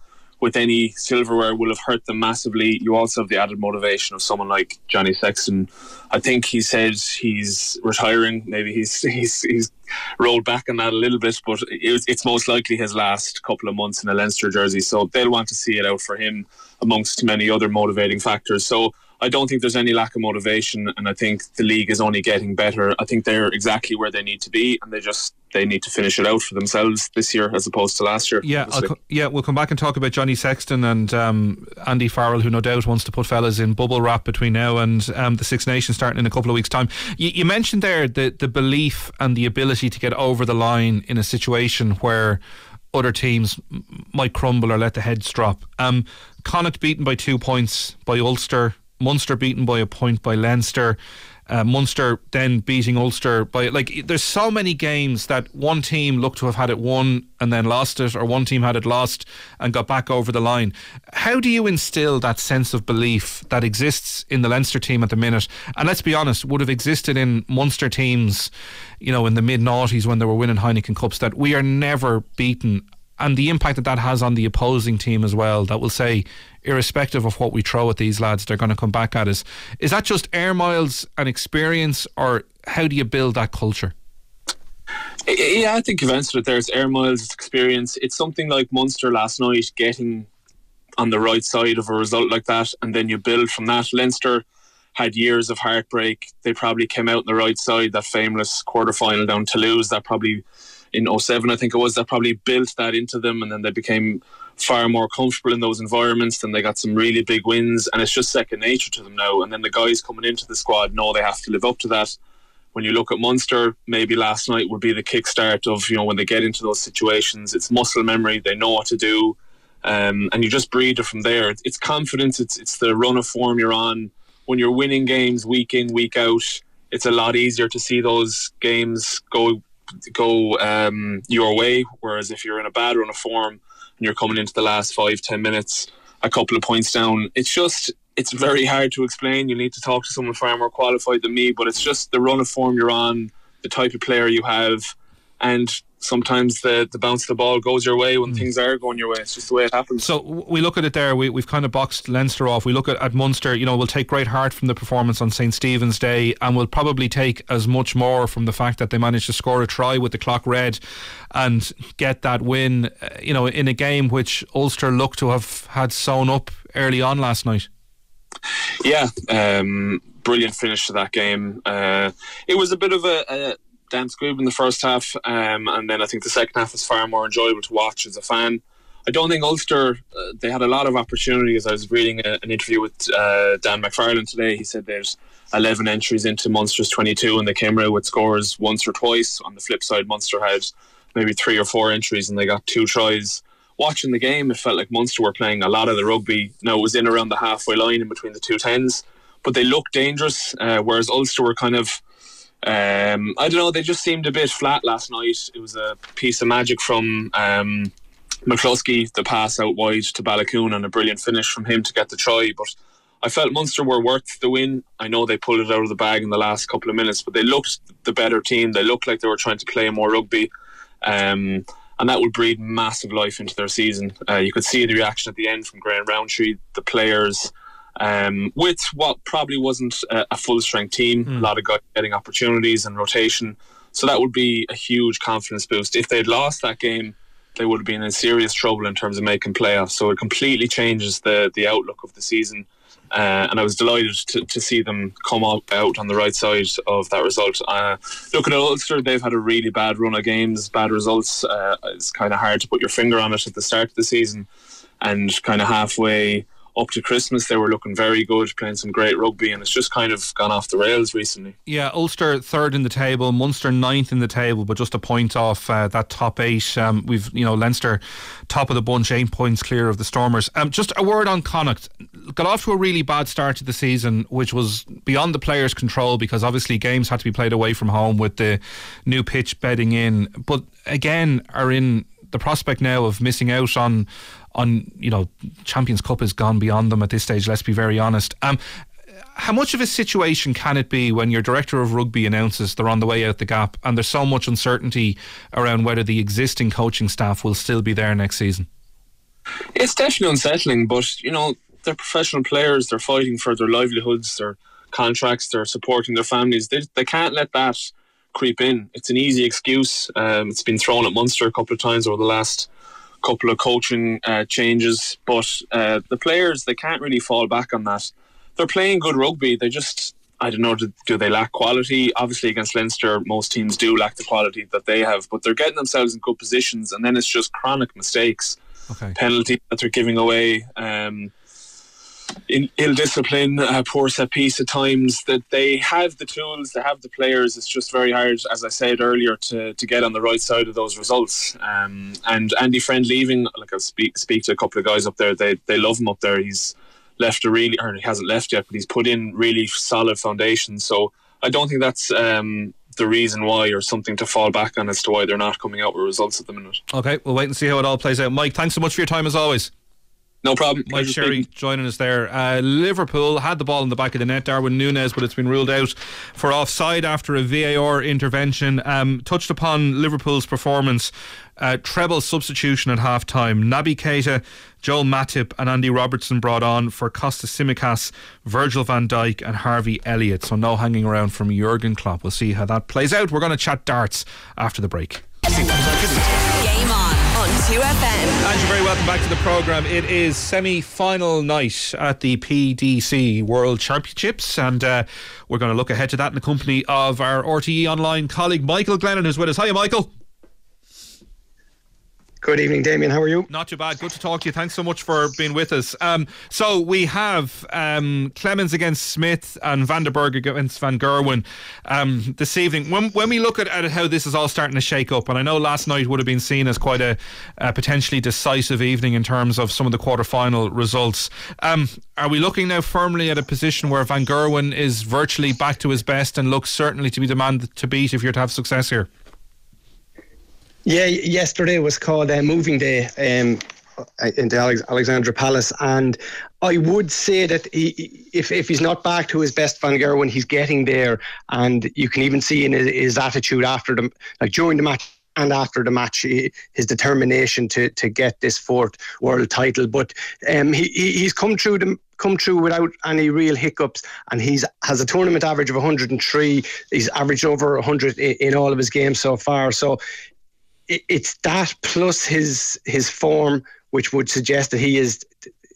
with any silverware will have hurt them massively. You also have the added motivation of someone like Johnny Sexton. I think he said he's retiring. Maybe he's he's he's rolled back on that a little bit, but it's most likely his last couple of months in a Leinster jersey. So they'll want to see it out for him amongst many other motivating factors. So I don't think there's any lack of motivation, and I think the league is only getting better. I think they're exactly where they need to be, and they just they need to finish it out for themselves this year as opposed to last year. Yeah, co- yeah, we'll come back and talk about Johnny Sexton and um, Andy Farrell, who no doubt wants to put fellas in bubble wrap between now and um, the Six Nations starting in a couple of weeks' time. You, you mentioned there the the belief and the ability to get over the line in a situation where other teams might crumble or let the heads drop. Um, Connacht beaten by two points by Ulster Munster beaten by a point by Leinster. Uh, Munster then beating Ulster by like there's so many games that one team looked to have had it won and then lost it or one team had it lost and got back over the line how do you instill that sense of belief that exists in the Leinster team at the minute and let's be honest would have existed in Munster teams you know in the mid noughties when they were winning Heineken Cups that we are never beaten and the impact that that has on the opposing team as well that will say irrespective of what we throw at these lads, they're going to come back at us. Is that just air miles and experience, or how do you build that culture? Yeah, I think you've answered it there. It's air miles, experience. It's something like Munster last night, getting on the right side of a result like that, and then you build from that. Leinster had years of heartbreak. They probably came out on the right side, that famous quarter final down Toulouse, that probably in 07, I think it was, that probably built that into them, and then they became far more comfortable in those environments. Then they got some really big wins, and it's just second nature to them now. And then the guys coming into the squad know they have to live up to that. When you look at Munster, maybe last night would be the kickstart of you know when they get into those situations. It's muscle memory; they know what to do, um, and you just breed it from there. It's confidence. It's it's the run of form you're on. When you're winning games week in week out, it's a lot easier to see those games go go um, your way. Whereas if you're in a bad run of form, and you're coming into the last five, ten minutes a couple of points down. It's just it's very hard to explain. You need to talk to someone far more qualified than me, but it's just the run of form you're on, the type of player you have, and sometimes the the bounce of the ball goes your way when things are going your way. It's just the way it happens. So we look at it there. We, we've kind of boxed Leinster off. We look at, at Munster. You know, we'll take great heart from the performance on St Stephen's Day, and we'll probably take as much more from the fact that they managed to score a try with the clock red, and get that win. Uh, you know, in a game which Ulster looked to have had sewn up early on last night. Yeah, um, brilliant finish to that game. Uh, it was a bit of a, a dance group in the first half, um, and then I think the second half was far more enjoyable to watch as a fan. I don't think Ulster uh, they had a lot of opportunities. I was reading a, an interview with uh, Dan McFarland today. He said there's 11 entries into Munster's 22, and they came out with scores once or twice. On the flip side, Munster had maybe three or four entries, and they got two tries. Watching the game, it felt like Munster were playing a lot of the rugby. Now it was in around the halfway line in between the two tens, but they looked dangerous. Uh, whereas Ulster were kind of um, I don't know. They just seemed a bit flat last night. It was a piece of magic from um, McCloskey, the pass out wide to Baloucoune, and a brilliant finish from him to get the try. But I felt Munster were worth the win. I know they pulled it out of the bag in the last couple of minutes, but they looked the better team. They looked like they were trying to play more rugby. Um, and that will breed massive life into their season. Uh, you could see the reaction at the end from Graham Rowntree, the players, um, with what probably wasn't a, a full strength team. A lot of guys getting opportunities and rotation. So that would be a huge confidence boost. If they'd lost that game, they would have been in serious trouble in terms of making playoffs. So it completely changes the the outlook of the season. Uh, and I was delighted to, to see them come up out on the right side of that result. Uh, looking at Ulster, they've had a really bad run of games, bad results. Uh, it's kind of hard to put your finger on it at the start of the season, and kind of halfway up to Christmas, they were looking very good, playing some great rugby, and it's just kind of gone off the rails recently. Yeah, Ulster third in the table, Munster ninth in the table, but just a point off uh, that top eight. Um, we've you know Leinster top of the bunch, eight points clear of the Stormers. Um, just a word on Connacht. Got off to a really bad start to the season, which was beyond the players' control because obviously games had to be played away from home with the new pitch bedding in. But again, are in the prospect now of missing out on on you know Champions Cup has gone beyond them at this stage. Let's be very honest. Um, how much of a situation can it be when your director of rugby announces they're on the way out the gap, and there's so much uncertainty around whether the existing coaching staff will still be there next season? It's definitely unsettling, but you know they're professional players. They're fighting for their livelihoods, their contracts. They're supporting their families. They they can't let that creep in. It's an easy excuse. Um, it's been thrown at Munster a couple of times over the last couple of coaching uh, changes, but uh, the players they can't really fall back on that. They're playing good rugby. They just I don't know do, do they lack quality? Obviously against Leinster, most teams do lack the quality that they have, but they're getting themselves in good positions, and then it's just chronic mistakes, Okay. penalties that they're giving away. Um, ill discipline, uh, poor set piece at times. That they have the tools, they have the players. It's just very hard, as I said earlier, to, to get on the right side of those results. Um, and Andy Friend leaving, like I speak speak to a couple of guys up there. They they love him up there. He's left a really, or he hasn't left yet, but he's put in really solid foundations. So I don't think that's. Um, the reason why, or something to fall back on as to why they're not coming out with results at the minute. Okay, we'll wait and see how it all plays out. Mike, thanks so much for your time as always. No problem. Mike Sherry joining us there. Uh, Liverpool had the ball in the back of the net, Darwin Nunez, but it's been ruled out for offside after a VAR intervention. Um, touched upon Liverpool's performance. Uh, treble substitution at half time. Naby Keita, Joel Matip, and Andy Robertson brought on for Kostas Tsimikas, Virgil van Dijk, and Harvey Elliott. So no hanging around from Jurgen Klopp. We'll see how that plays out. We're going to chat darts after the break. Game on on 2FM. And you're very welcome back to the programme. It is semi final night at the PDC World Championships, and uh, we're going to look ahead to that in the company of our RTE Online colleague Michael Glennon, who's with us. Hiya, Michael. Good evening, Damien. How are you? Not too bad. Good to talk to you. Thanks so much for being with us. Um, so we have um, Clemens against Smith and Van den Bergh against Van Gerwen um, this evening. When, when we look at, at how this is all starting to shake up, and I know last night would have been seen as quite a, a potentially decisive evening in terms of some of the quarter-final results. Um, are we looking now firmly at a position where Van Gerwen is virtually back to his best and looks certainly to be the man to beat if you're to have success here? Yeah, yesterday was called uh, Moving Day um, in the Alex- Alexandra Palace, and I would say that he, if if he's not back to his best Van Gerwen, he's getting there, and you can even see in his, his attitude after the like during the match and after the match, his determination to to get this fourth world title. But um, he, he's come through the come through without any real hiccups and he's has a tournament average of 103 he's averaged over 100 in, in all of his games so far so it's that plus his his form which would suggest that he is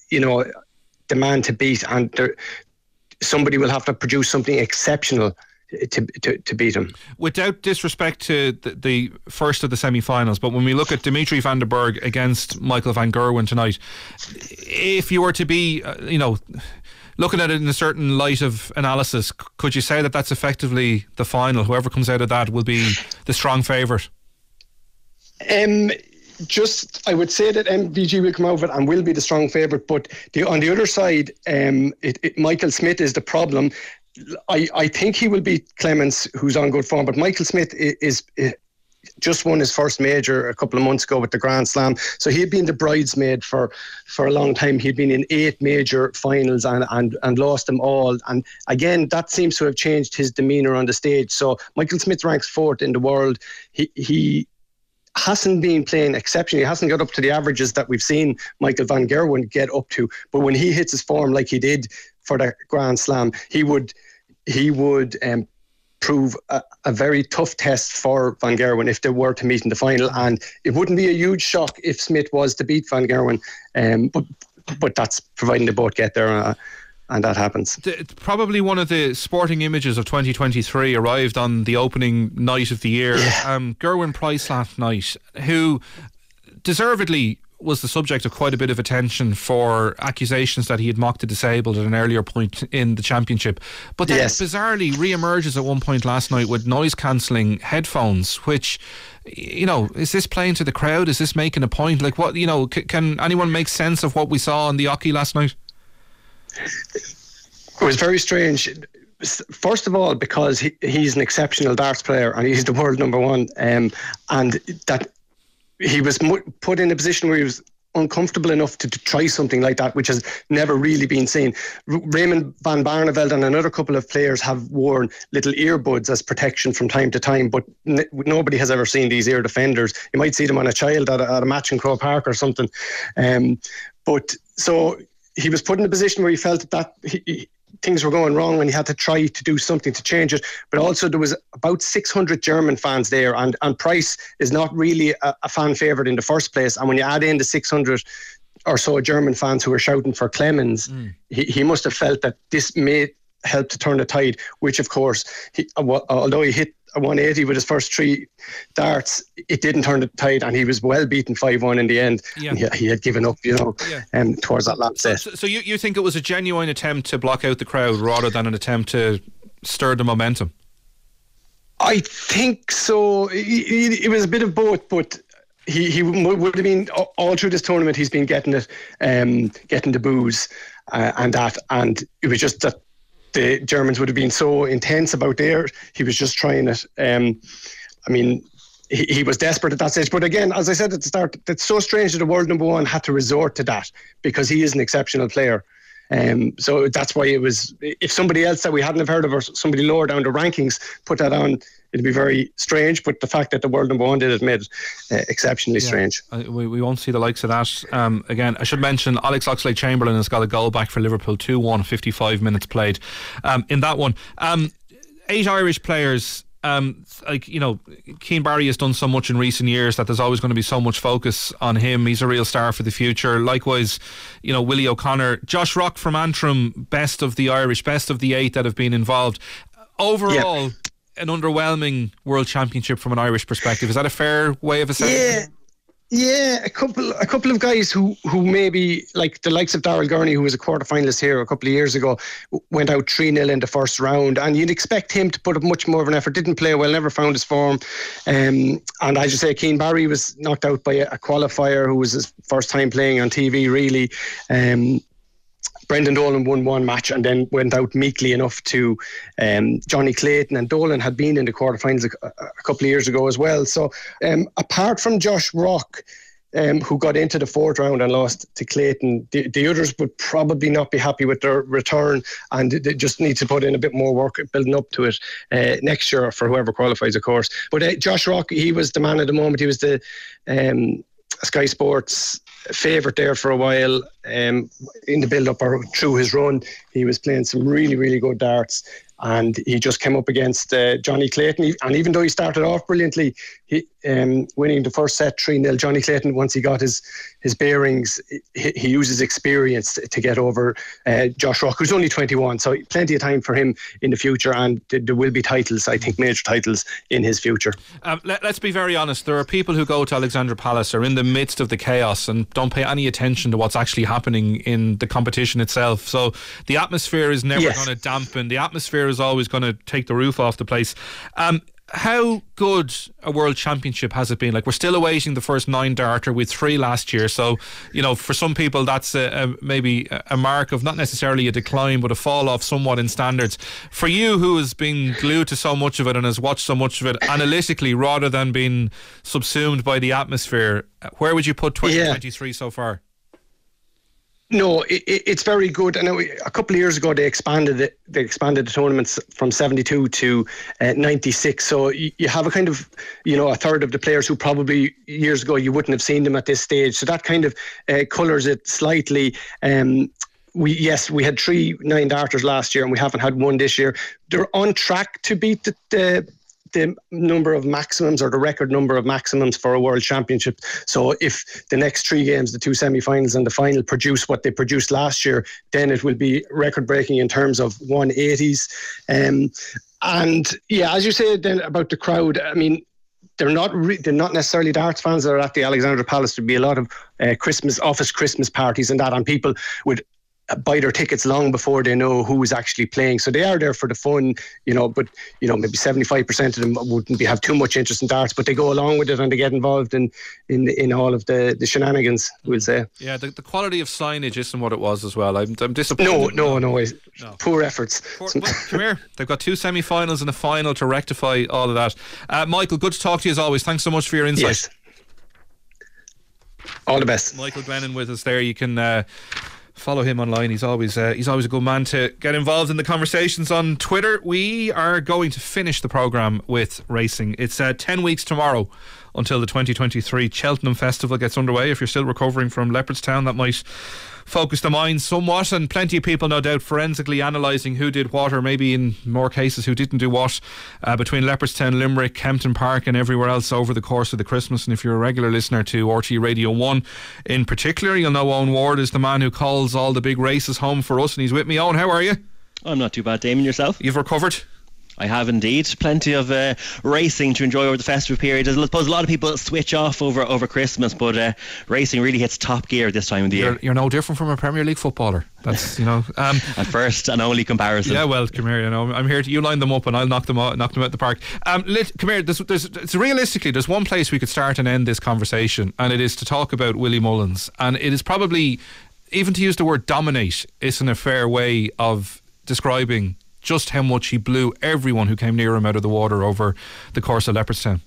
you know the man to beat and there, somebody will have to produce something exceptional to, to, to beat him. Without disrespect to the, the first of the semi finals, but when we look at Dimitri Van den Bergh against Michael van Gerwen tonight, if you were to be, uh, you know, looking at it in a certain light of analysis, could you say that that's effectively the final? Whoever comes out of that will be the strong favourite? Um, just I would say that MVG will come of and will be the strong favourite. But the, on the other side, um, it, it, Michael Smith is the problem. I, I think he will beat Clemens, who's on good form. But Michael Smith is, is just won his first major a couple of months ago with the Grand Slam. So he'd been the bridesmaid for for a long time. He'd been in eight major finals and and and lost them all. And again, that seems to have changed his demeanour on the stage. So Michael Smith ranks fourth in the world. He he hasn't been playing exceptionally. He hasn't got up to the averages that we've seen Michael van Gerwen get up to. But when he hits his form like he did for the Grand Slam, he would he would um, prove a, a, very tough test for Van Gerwen if they were to meet in the final. And it wouldn't be a huge shock if Smith was to beat Van Gerwen. Um, but but that's providing they both get there. Uh, and that happens. Probably one of the sporting images of 2023 arrived on the opening night of the year. Yeah. Um, Gerwyn Price last night, who deservedly was the subject of quite a bit of attention for accusations that he had mocked the disabled at an earlier point in the championship. But then yes. bizarrely re-emerges at one point last night with noise cancelling headphones, which you know, is this playing to the crowd? Is this making a point? Like, what, you know, c- can anyone make sense of what we saw in the Oche last night? It was very strange. First of all, because he, he's an exceptional darts player and he's the world number one, um, and that he was put in a position where he was uncomfortable enough to, to, try something like that, which has never really been seen. R- Raymond van Barneveld and another couple of players have worn little earbuds as protection from time to time, but n- nobody has ever seen these ear defenders. You might see them on a child at a, at a match in Croke Park or something. Um, but so he was put in a position where he felt that, that he, things were going wrong and he had to try to do something to change it. But also there was about 600 German fans there, and and Price is not really a, a fan favourite in the first place. And when you add in the 600 or so German fans who were shouting for Clemens, mm. he, he must have felt that this may help to turn the tide. Which of course, he, although he hit 180 with his first three darts, it didn't turn the tide, and he was well beaten 5 1 in the end. Yeah. He, he, had given up, you know, yeah. um, towards that last set. So, so, you, you think it was a genuine attempt to block out the crowd rather than an attempt to stir the momentum? I think so. It, it was a bit of both, but he, he would have been all through this tournament. He's been getting it, um, getting the boos uh, and that, and it was just that the Germans would have been so intense about there. He was just trying it. Um, I mean, he, he, was desperate at that stage. But again, as I said at the start, it's so strange that the world number one had to resort to that because he is an exceptional player. Um, so that's why it was. If somebody else that we hadn't have heard of or somebody lower down the rankings put that on, it'd be very strange. But the fact that the world number one did it made it uh, exceptionally yeah. strange. Uh, we, we won't see the likes of that um, again. I should mention Alex Oxlade Chamberlain has got a goal back for Liverpool 2 1, 55 minutes played um, in that one. Um, eight Irish players um, like you know, Keane Barry has done so much in recent years that there's always going to be so much focus on him. He's a real star for the future. Likewise, you know, Willie O'Connor, Josh Rock from Antrim, best of the Irish, best of the eight that have been involved. Overall, yep an underwhelming world championship from an Irish perspective. Is that a fair way of assessing? Yeah. Yeah, a couple, a couple of guys who, who maybe like the likes of Daryl Gurney, who was a quarter finalist here a couple of years ago, went out three 0 in the first round, and you'd expect him to put up much more of an effort. Didn't play well, never found his form, um, and as you say Keane Barry was knocked out by a, a, qualifier who was his first time playing on TV. Really, um, Brendan Dolan won one match and then went out meekly enough to um, Johnny Clayton. And Dolan had been in the quarterfinals a, a couple of years ago as well. So um, apart from Josh Rock, um, who got into the fourth round and lost to Clayton. The, the, others would probably not be happy with their return and they just need to put in a bit more work building up to it uh, next year for whoever qualifies, of course. But uh, Josh Rock, he was the man at the moment. He was the um, Sky Sports favourite there for a while um, in the build up or through his run. He was playing some really, really good darts and he just came up against uh, Johnny Clayton. And even though he started off brilliantly, he, um, winning the first set 3 0. Johnny Clayton, once he got his, his bearings, he, he uses experience to, get over uh, Josh Rock, who's only 21. So plenty of time for him in the future. And there will be titles, I think, major titles in his future. Um, let, us be very honest. There are people who go to Alexandra Palace, are in the midst of the chaos, and don't pay any attention to what's actually happening in the competition itself. So the atmosphere is never yes. going to dampen. The atmosphere is always going to take the roof off the place. Um, how good a world championship has it been? Like we're still awaiting the first nine darter with three last year. So you know, for some people, that's a, a, maybe a mark of not necessarily a decline, but a fall off somewhat in standards. For you, who has been glued to so much of it and has watched so much of it analytically, rather than being subsumed by the atmosphere, where would you put 2023 so far? No, it, it's very good. And a couple of years ago, they expanded it. They expanded the tournaments from seventy-two to uh, ninety-six. So you, you, have a kind of, you know, a third of the players who probably years ago you wouldn't have seen them at this stage. So that kind of uh, colours it slightly. Um, we yes, we had three nine darters last year, and we haven't had one this year. They're on track to beat the, the the number of maximums or the record number of maximums for a world championship. So if the next three games, the two semi-finals and the final, produce what they produced last year, then it will be record breaking in terms of 180s. Um, and yeah, as you said then about the crowd, I mean, they're not re- they're not necessarily darts fans that are at the Alexandra Palace. There'd be a lot of uh, Christmas office Christmas parties and that, and people would buy their tickets long before they know who is actually playing. So they are there for the fun, you know. But you know, maybe seventy five percent of them wouldn't be, have too much interest in darts, but they go along with it and they get involved in in in all of the the shenanigans. We'll say. Yeah, the, the quality of signage isn't what it was as well. I'm, I'm disappointed. No, no, no, no. Poor efforts. Poor, well, come here. They've got two semi-finals and a final to rectify all of that. Uh, Michael, good to talk to you as always. Thanks so much for your insight. Yes. All the best. Michael Glennon with us there. You can. Uh, follow him online. He's always uh, he's always a good man to get involved in the conversations on Twitter. We are going to finish the program with racing. It's uh, ten weeks tomorrow until the 2023 Cheltenham Festival gets underway. If you're still recovering from Leopardstown, that might focus the mind somewhat, and plenty of people, no doubt, forensically analysing who did what, or maybe in more cases who didn't do what, uh, between Leopardstown, Limerick, Kempton Park, and everywhere else over the course of the Christmas. And if you're a regular listener to RT Radio 1 in particular, you'll know Owen Ward is the man who calls all the big races home for us, and he's with me. Owen, how are you? I'm not too bad, Damien. Yourself? You've recovered? I have indeed. Plenty of uh, racing to enjoy over the festive period. I suppose a lot of people switch off over over Christmas, but uh, racing really hits top gear this time of the you're, year. You're no different from a Premier League footballer. That's you know. Um, At first and only comparison. Yeah, well, come here. You know, I'm here to you line them up and I'll knock them out, knock them out the park. Um, let, come here. There's, there's, it's realistically there's one place we could start and end this conversation, and it is to talk about Willie Mullins, and it is probably even to use the word dominate isn't a fair way of describing just how much he blew everyone who came near him out of the water over the course of Leopardstown.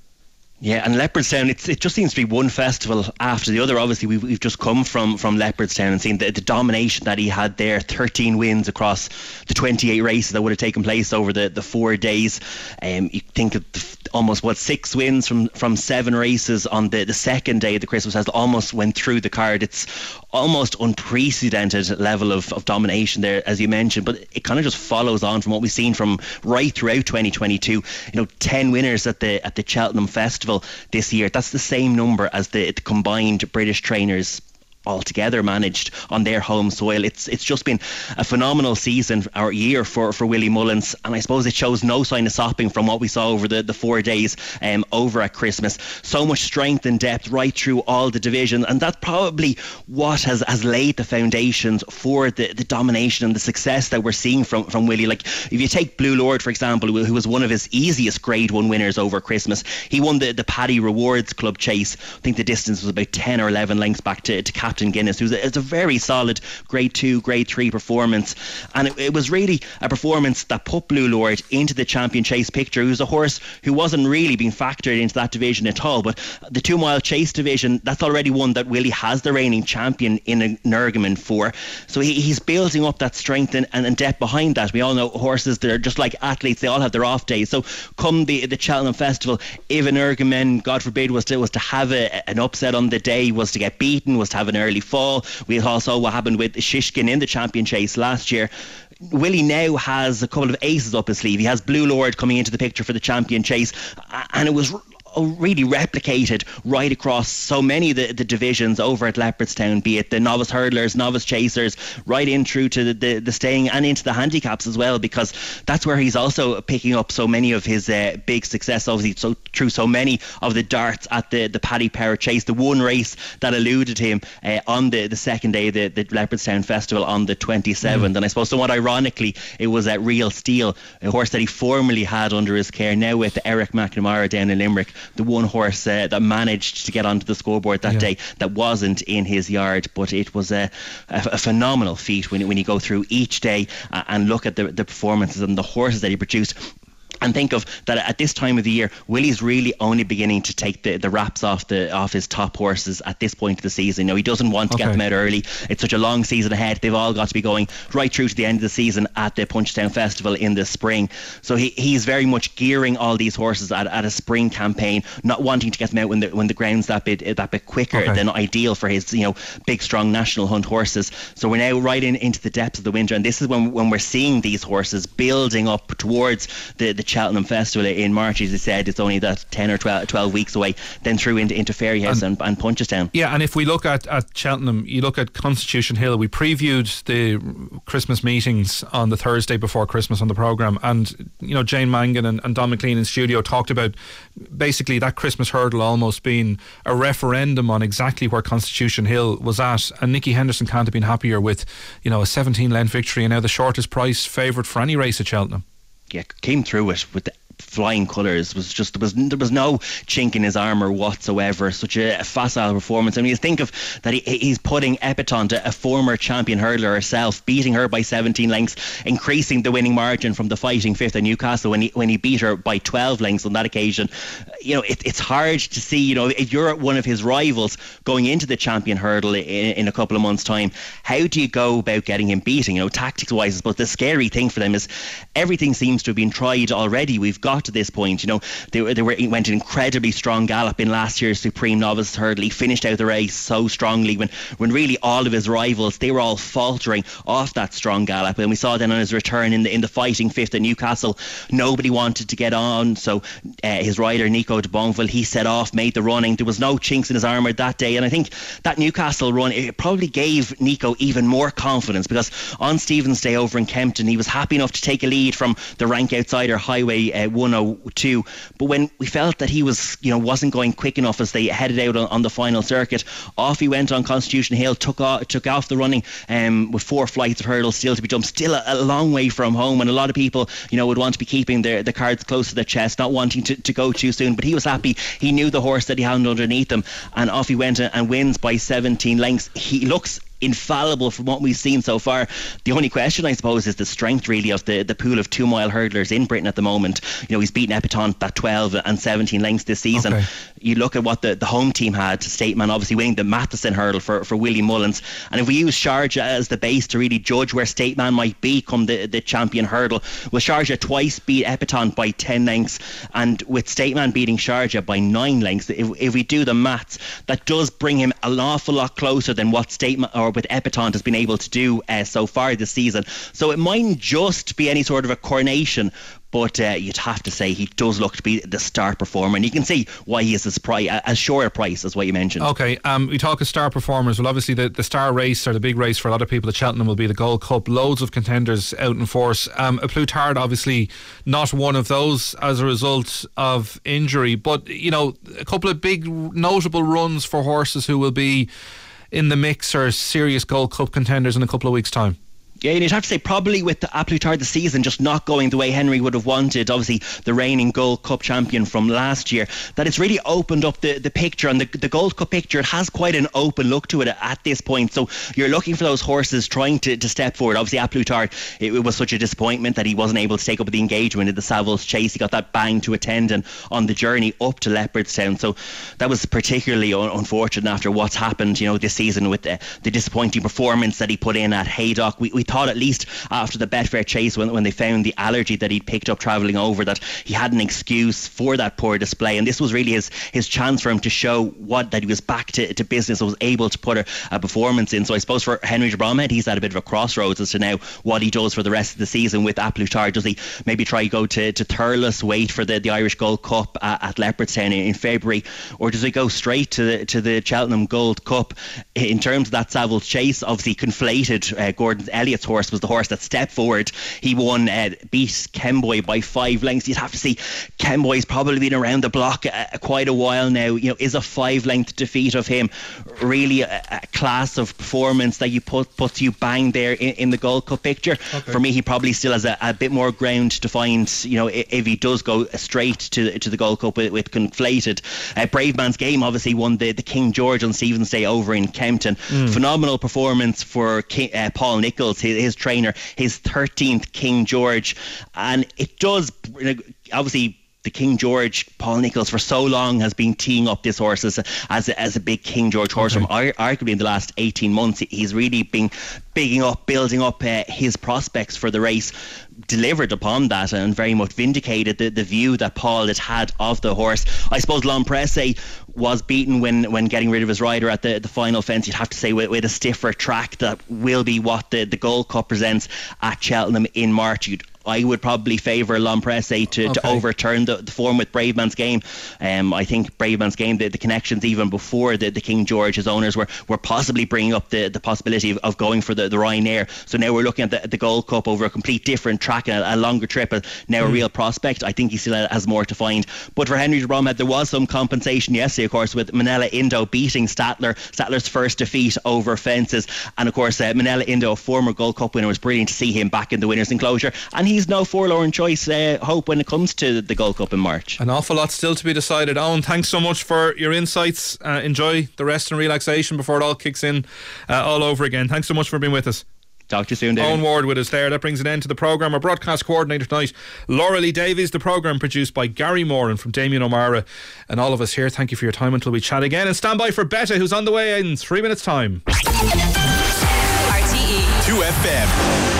Yeah, and Leopardstown, it's, it just seems to be one festival after the other. Obviously, we've, we've just come from, from Leopardstown and seen the, the domination that he had there 13 wins across the 28 races that would have taken place over the, the four days. Um, you think of almost, what, six wins from, from seven races on the, the second day of the Christmas has almost went through the card. It's almost unprecedented level of, of domination there, as you mentioned, but it kind of just follows on from what we've seen from right throughout 2022. You know, 10 winners at the at the Cheltenham Festival this year. That's the same number as the, the combined British trainers altogether managed on their home soil. It's it's just been a phenomenal season or year for, for Willie Mullins, and I suppose it shows no sign of stopping from what we saw over the, the four days um, over at Christmas. So much strength and depth right through all the divisions, and that's probably what has, has laid the foundations for the, the domination and the success that we're seeing from, from Willie. Like if you take Blue Lord, for example, who was one of his easiest grade one winners over Christmas, he won the, the Paddy Rewards Club chase. I think the distance was about 10 or 11 lengths back to, to Captain Guinness. Was a, a very solid Grade Two, Grade Three performance, and it, it was really a performance that put Blue Lord into the champion chase picture. Was a horse who wasn't really being factored into that division at all. But the two mile chase division, that's already one that Willie has the reigning champion in Energumen for. So he, he's building up that strength and, and, and depth behind that. We all know horses, they're just like athletes, they all have their off days. So come the, the Cheltenham Festival, if Energumen, God forbid, was to, was to have a, an upset on the day, was to get beaten, was to have an early fall. We all saw what happened with Shishkin in the champion chase last year. Willie now has a couple of aces up his sleeve. He has Blue Lord coming into the picture for the champion chase, and it was really replicated right across so many of the, the divisions over at Leopardstown, be it the novice hurdlers, novice chasers, right in through to the, the, the staying and into the handicaps as well, because that's where he's also picking up so many of his uh, big success, obviously, so through so many of the darts at the, the Paddy Power Chase, the one race that eluded him uh, on the, the second day, the, the Leopardstown Festival on the 27th. Mm. And I suppose somewhat ironically, it was at Real Steel, a horse that he formerly had under his care, now with Eric McNamara down in Limerick the one horse uh, that managed to get onto the scoreboard that yeah. day that wasn't in his yard. But it was a, a, a phenomenal feat when, when you go through each day uh, and look at the, the performances and the horses that he produced and think of that at this time of the year, Willie's really only beginning to take the, the wraps off the off his top horses at this point of the season. You know, he doesn't want to okay. get them out early. It's such a long season ahead. They've all got to be going right through to the end of the season at the Punchestown Festival in the spring. So he, he's very much gearing all these horses at, at a spring campaign, not wanting to get them out when the when the ground's that bit that bit quicker okay. than ideal for his you know big strong national hunt horses. So we're now right in into the depths of the winter, and this is when when we're seeing these horses building up towards the the Cheltenham Festival in March, as I said, it's only that 10 or 12, 12 weeks away, then through into, into Fairyhouse and, and, and Punchestown. Yeah, and if we look at, at Cheltenham, you look at Constitution Hill, we previewed the Christmas meetings on the Thursday before Christmas on the programme, and, you know, Jane Mangan and, and Don McLean in studio talked about basically that Christmas hurdle almost being a referendum on exactly where Constitution Hill was at, and Nicky Henderson can't have been happier with, you know, a 17 length victory and now the shortest price favourite for any race at Cheltenham yeah, came through it with flying colours. Was just there was there was no chink in his armour whatsoever. Such a, facile performance. I mean, you think of that he, he's putting Epatante, a former champion hurdler herself, beating her by 17 lengths, increasing the winning margin from the fighting fifth at Newcastle when he when he beat her by 12 lengths on that occasion. You know, it, it's hard to see. You know, if you're one of his rivals going into the champion hurdle in, in a couple of months' time, how do you go about getting him beating? You know, tactics wise, but the scary thing for them is everything seems to have been tried already. We've got got to this point. You know, they, they were went an incredibly strong gallop in last year's Supreme Novice Hurdle. He finished out the race so strongly when, when really all of his rivals they were all faltering off that strong gallop. And we saw then on his return in the in the fighting fifth at Newcastle, nobody wanted to get on. So uh, his rider Nico de Boinville, he set off, made the running. There was no chinks in his armour that day, and I think that Newcastle run it probably gave Nico even more confidence because on Stephen's Day over in Kempton he was happy enough to take a lead from the rank outsider Highway uh, 102. But when we felt that he was, you know, wasn't going quick enough as they headed out on, on the final circuit, off he went on Constitution Hill, took off, took off the running um, with four flights of hurdles still to be jumped, still a, a, long way from home. And a lot of people, you know, would want to be keeping their the cards close to their chest, not wanting to, to go too soon. But he was happy. He knew the horse that he had underneath him, and off he went and wins by 17 lengths. He looks infallible from what we've seen so far. The only question, I suppose, is the strength really of the, the pool of two mile hurdlers in Britain at the moment. You know, he's beaten Epatante by 12 and 17 lengths this season. Okay. You look at what the, the home team had, State Man obviously winning the Matheson hurdle for, for Willie Mullins. And if we use Sharjah as the base to really judge where State Man might be come the, the champion hurdle, well, Sharjah twice beat Epatante by 10 lengths. And with State Man beating Sharjah by 9 lengths, if, if we do the maths, that does bring him an awful lot closer than what State Man with Epatante has been able to do uh, so far this season. So it mightn't just be any sort of a coronation, but uh, you'd have to say he does look to be the star performer, and you can see why he is as, pri- as short a price as what you mentioned. Okay, um, we talk of star performers. Well, obviously the, the star race or the big race for a lot of people at Cheltenham will be the Gold Cup. Loads of contenders out in force. Um, Plutard, obviously not one of those as a result of injury, but you know a couple of big notable runs for horses who will be in the mix or serious Gold Cup contenders in a couple of weeks' time? Yeah, and you'd have to say probably with the A Plus the season just not going the way Henry would have wanted, obviously the reigning Gold Cup champion from last year, that it's really opened up the, the picture and the, the Gold Cup picture, it has quite an open look to it at this point. So you're looking for those horses trying to, to step forward. Obviously A Plus it, it was such a disappointment that he wasn't able to take up the engagement in the Savills Chase. He got that bang to attend tendon on the journey up to Leopardstown. So that was particularly un- unfortunate after what's happened, you know, this season with the, the disappointing performance that he put in at Haydock. We, we thought at least after the Betfair chase when, when they found the allergy that he'd picked up travelling over that he had an excuse for that poor display. And this was really his his chance for him to show what that he was back to, to business and was able to put a, a performance in. So I suppose for Henry de Bromhead he's at a bit of a crossroads as to now what he does for the rest of the season with A does he maybe try go to, to Thurles wait for the, the Irish Gold Cup at, at Leopardstown in, in February? Or does he go straight to the, to the Cheltenham Gold Cup? In terms of that Savills chase obviously conflated uh, Gordon Horse was the horse that stepped forward. He won, uh, beat Kemboy by five lengths. You'd have to see Kemboy's probably been around the block uh, quite a while now. You know, is a five length defeat of him really a, a, class of performance that you put puts you bang there in, in the Gold Cup picture? Okay. For me, he probably still has a, a, bit more ground to find. You know, if he does go straight to to the Gold Cup with, with conflated. Uh, Game obviously won the, the King George on Stephen's Day over in Kempton. Mm. Phenomenal performance for King, uh, Paul Nicholls, his, his trainer, his 13th King George, and it does obviously the King George, Paul Nicholls, for so long has been teeing up this horse as a, as a, as a big King George horse. Okay. From arguably in the last 18 months, he's really been bigging up, building up uh, his prospects for the race. Delivered upon that and very much vindicated the, the view that Paul had had of the horse. I suppose L'Homme Presse was beaten when, when getting rid of his rider at the, the final fence. You'd have to say with, with a stiffer track that will be what the, the Gold Cup presents at Cheltenham in March. You'd I would probably favour L'Homme Presse to, okay. to overturn the, the form with Bravemansgame. Um, I think Bravemansgame, the, the connections even before the, the King George, his owners were, were possibly bringing up the, the possibility of, of going for the, the Ryanair. So now we're looking at the, the Gold Cup over a complete different track and a, a longer trip. Now mm. a real prospect. I think he still has more to find. But for Henry de Bromhead, there was some compensation yesterday, of course, with Minella Indo beating Statler. Statler's first defeat over fences. And of course, uh, Minella Indo, a former Gold Cup winner, was brilliant to see him back in the winner's enclosure. And he's no forlorn choice uh, hope when it comes to the Gold Cup in March. An awful lot still to be decided. Owen, thanks so much for your insights. Uh, enjoy the rest and relaxation before it all kicks in uh, all over again. Thanks so much for being with us. Talk to you soon, David. Owen Ward with us there. That brings an end to the programme. Our broadcast coordinator tonight, Laura Lee Davies. The programme produced by Gary Moran from Damien O'Meara. And all of us here, thank you for your time until we chat again. And stand by for Beta, who's on the way in three minutes' time. RTE 2FM.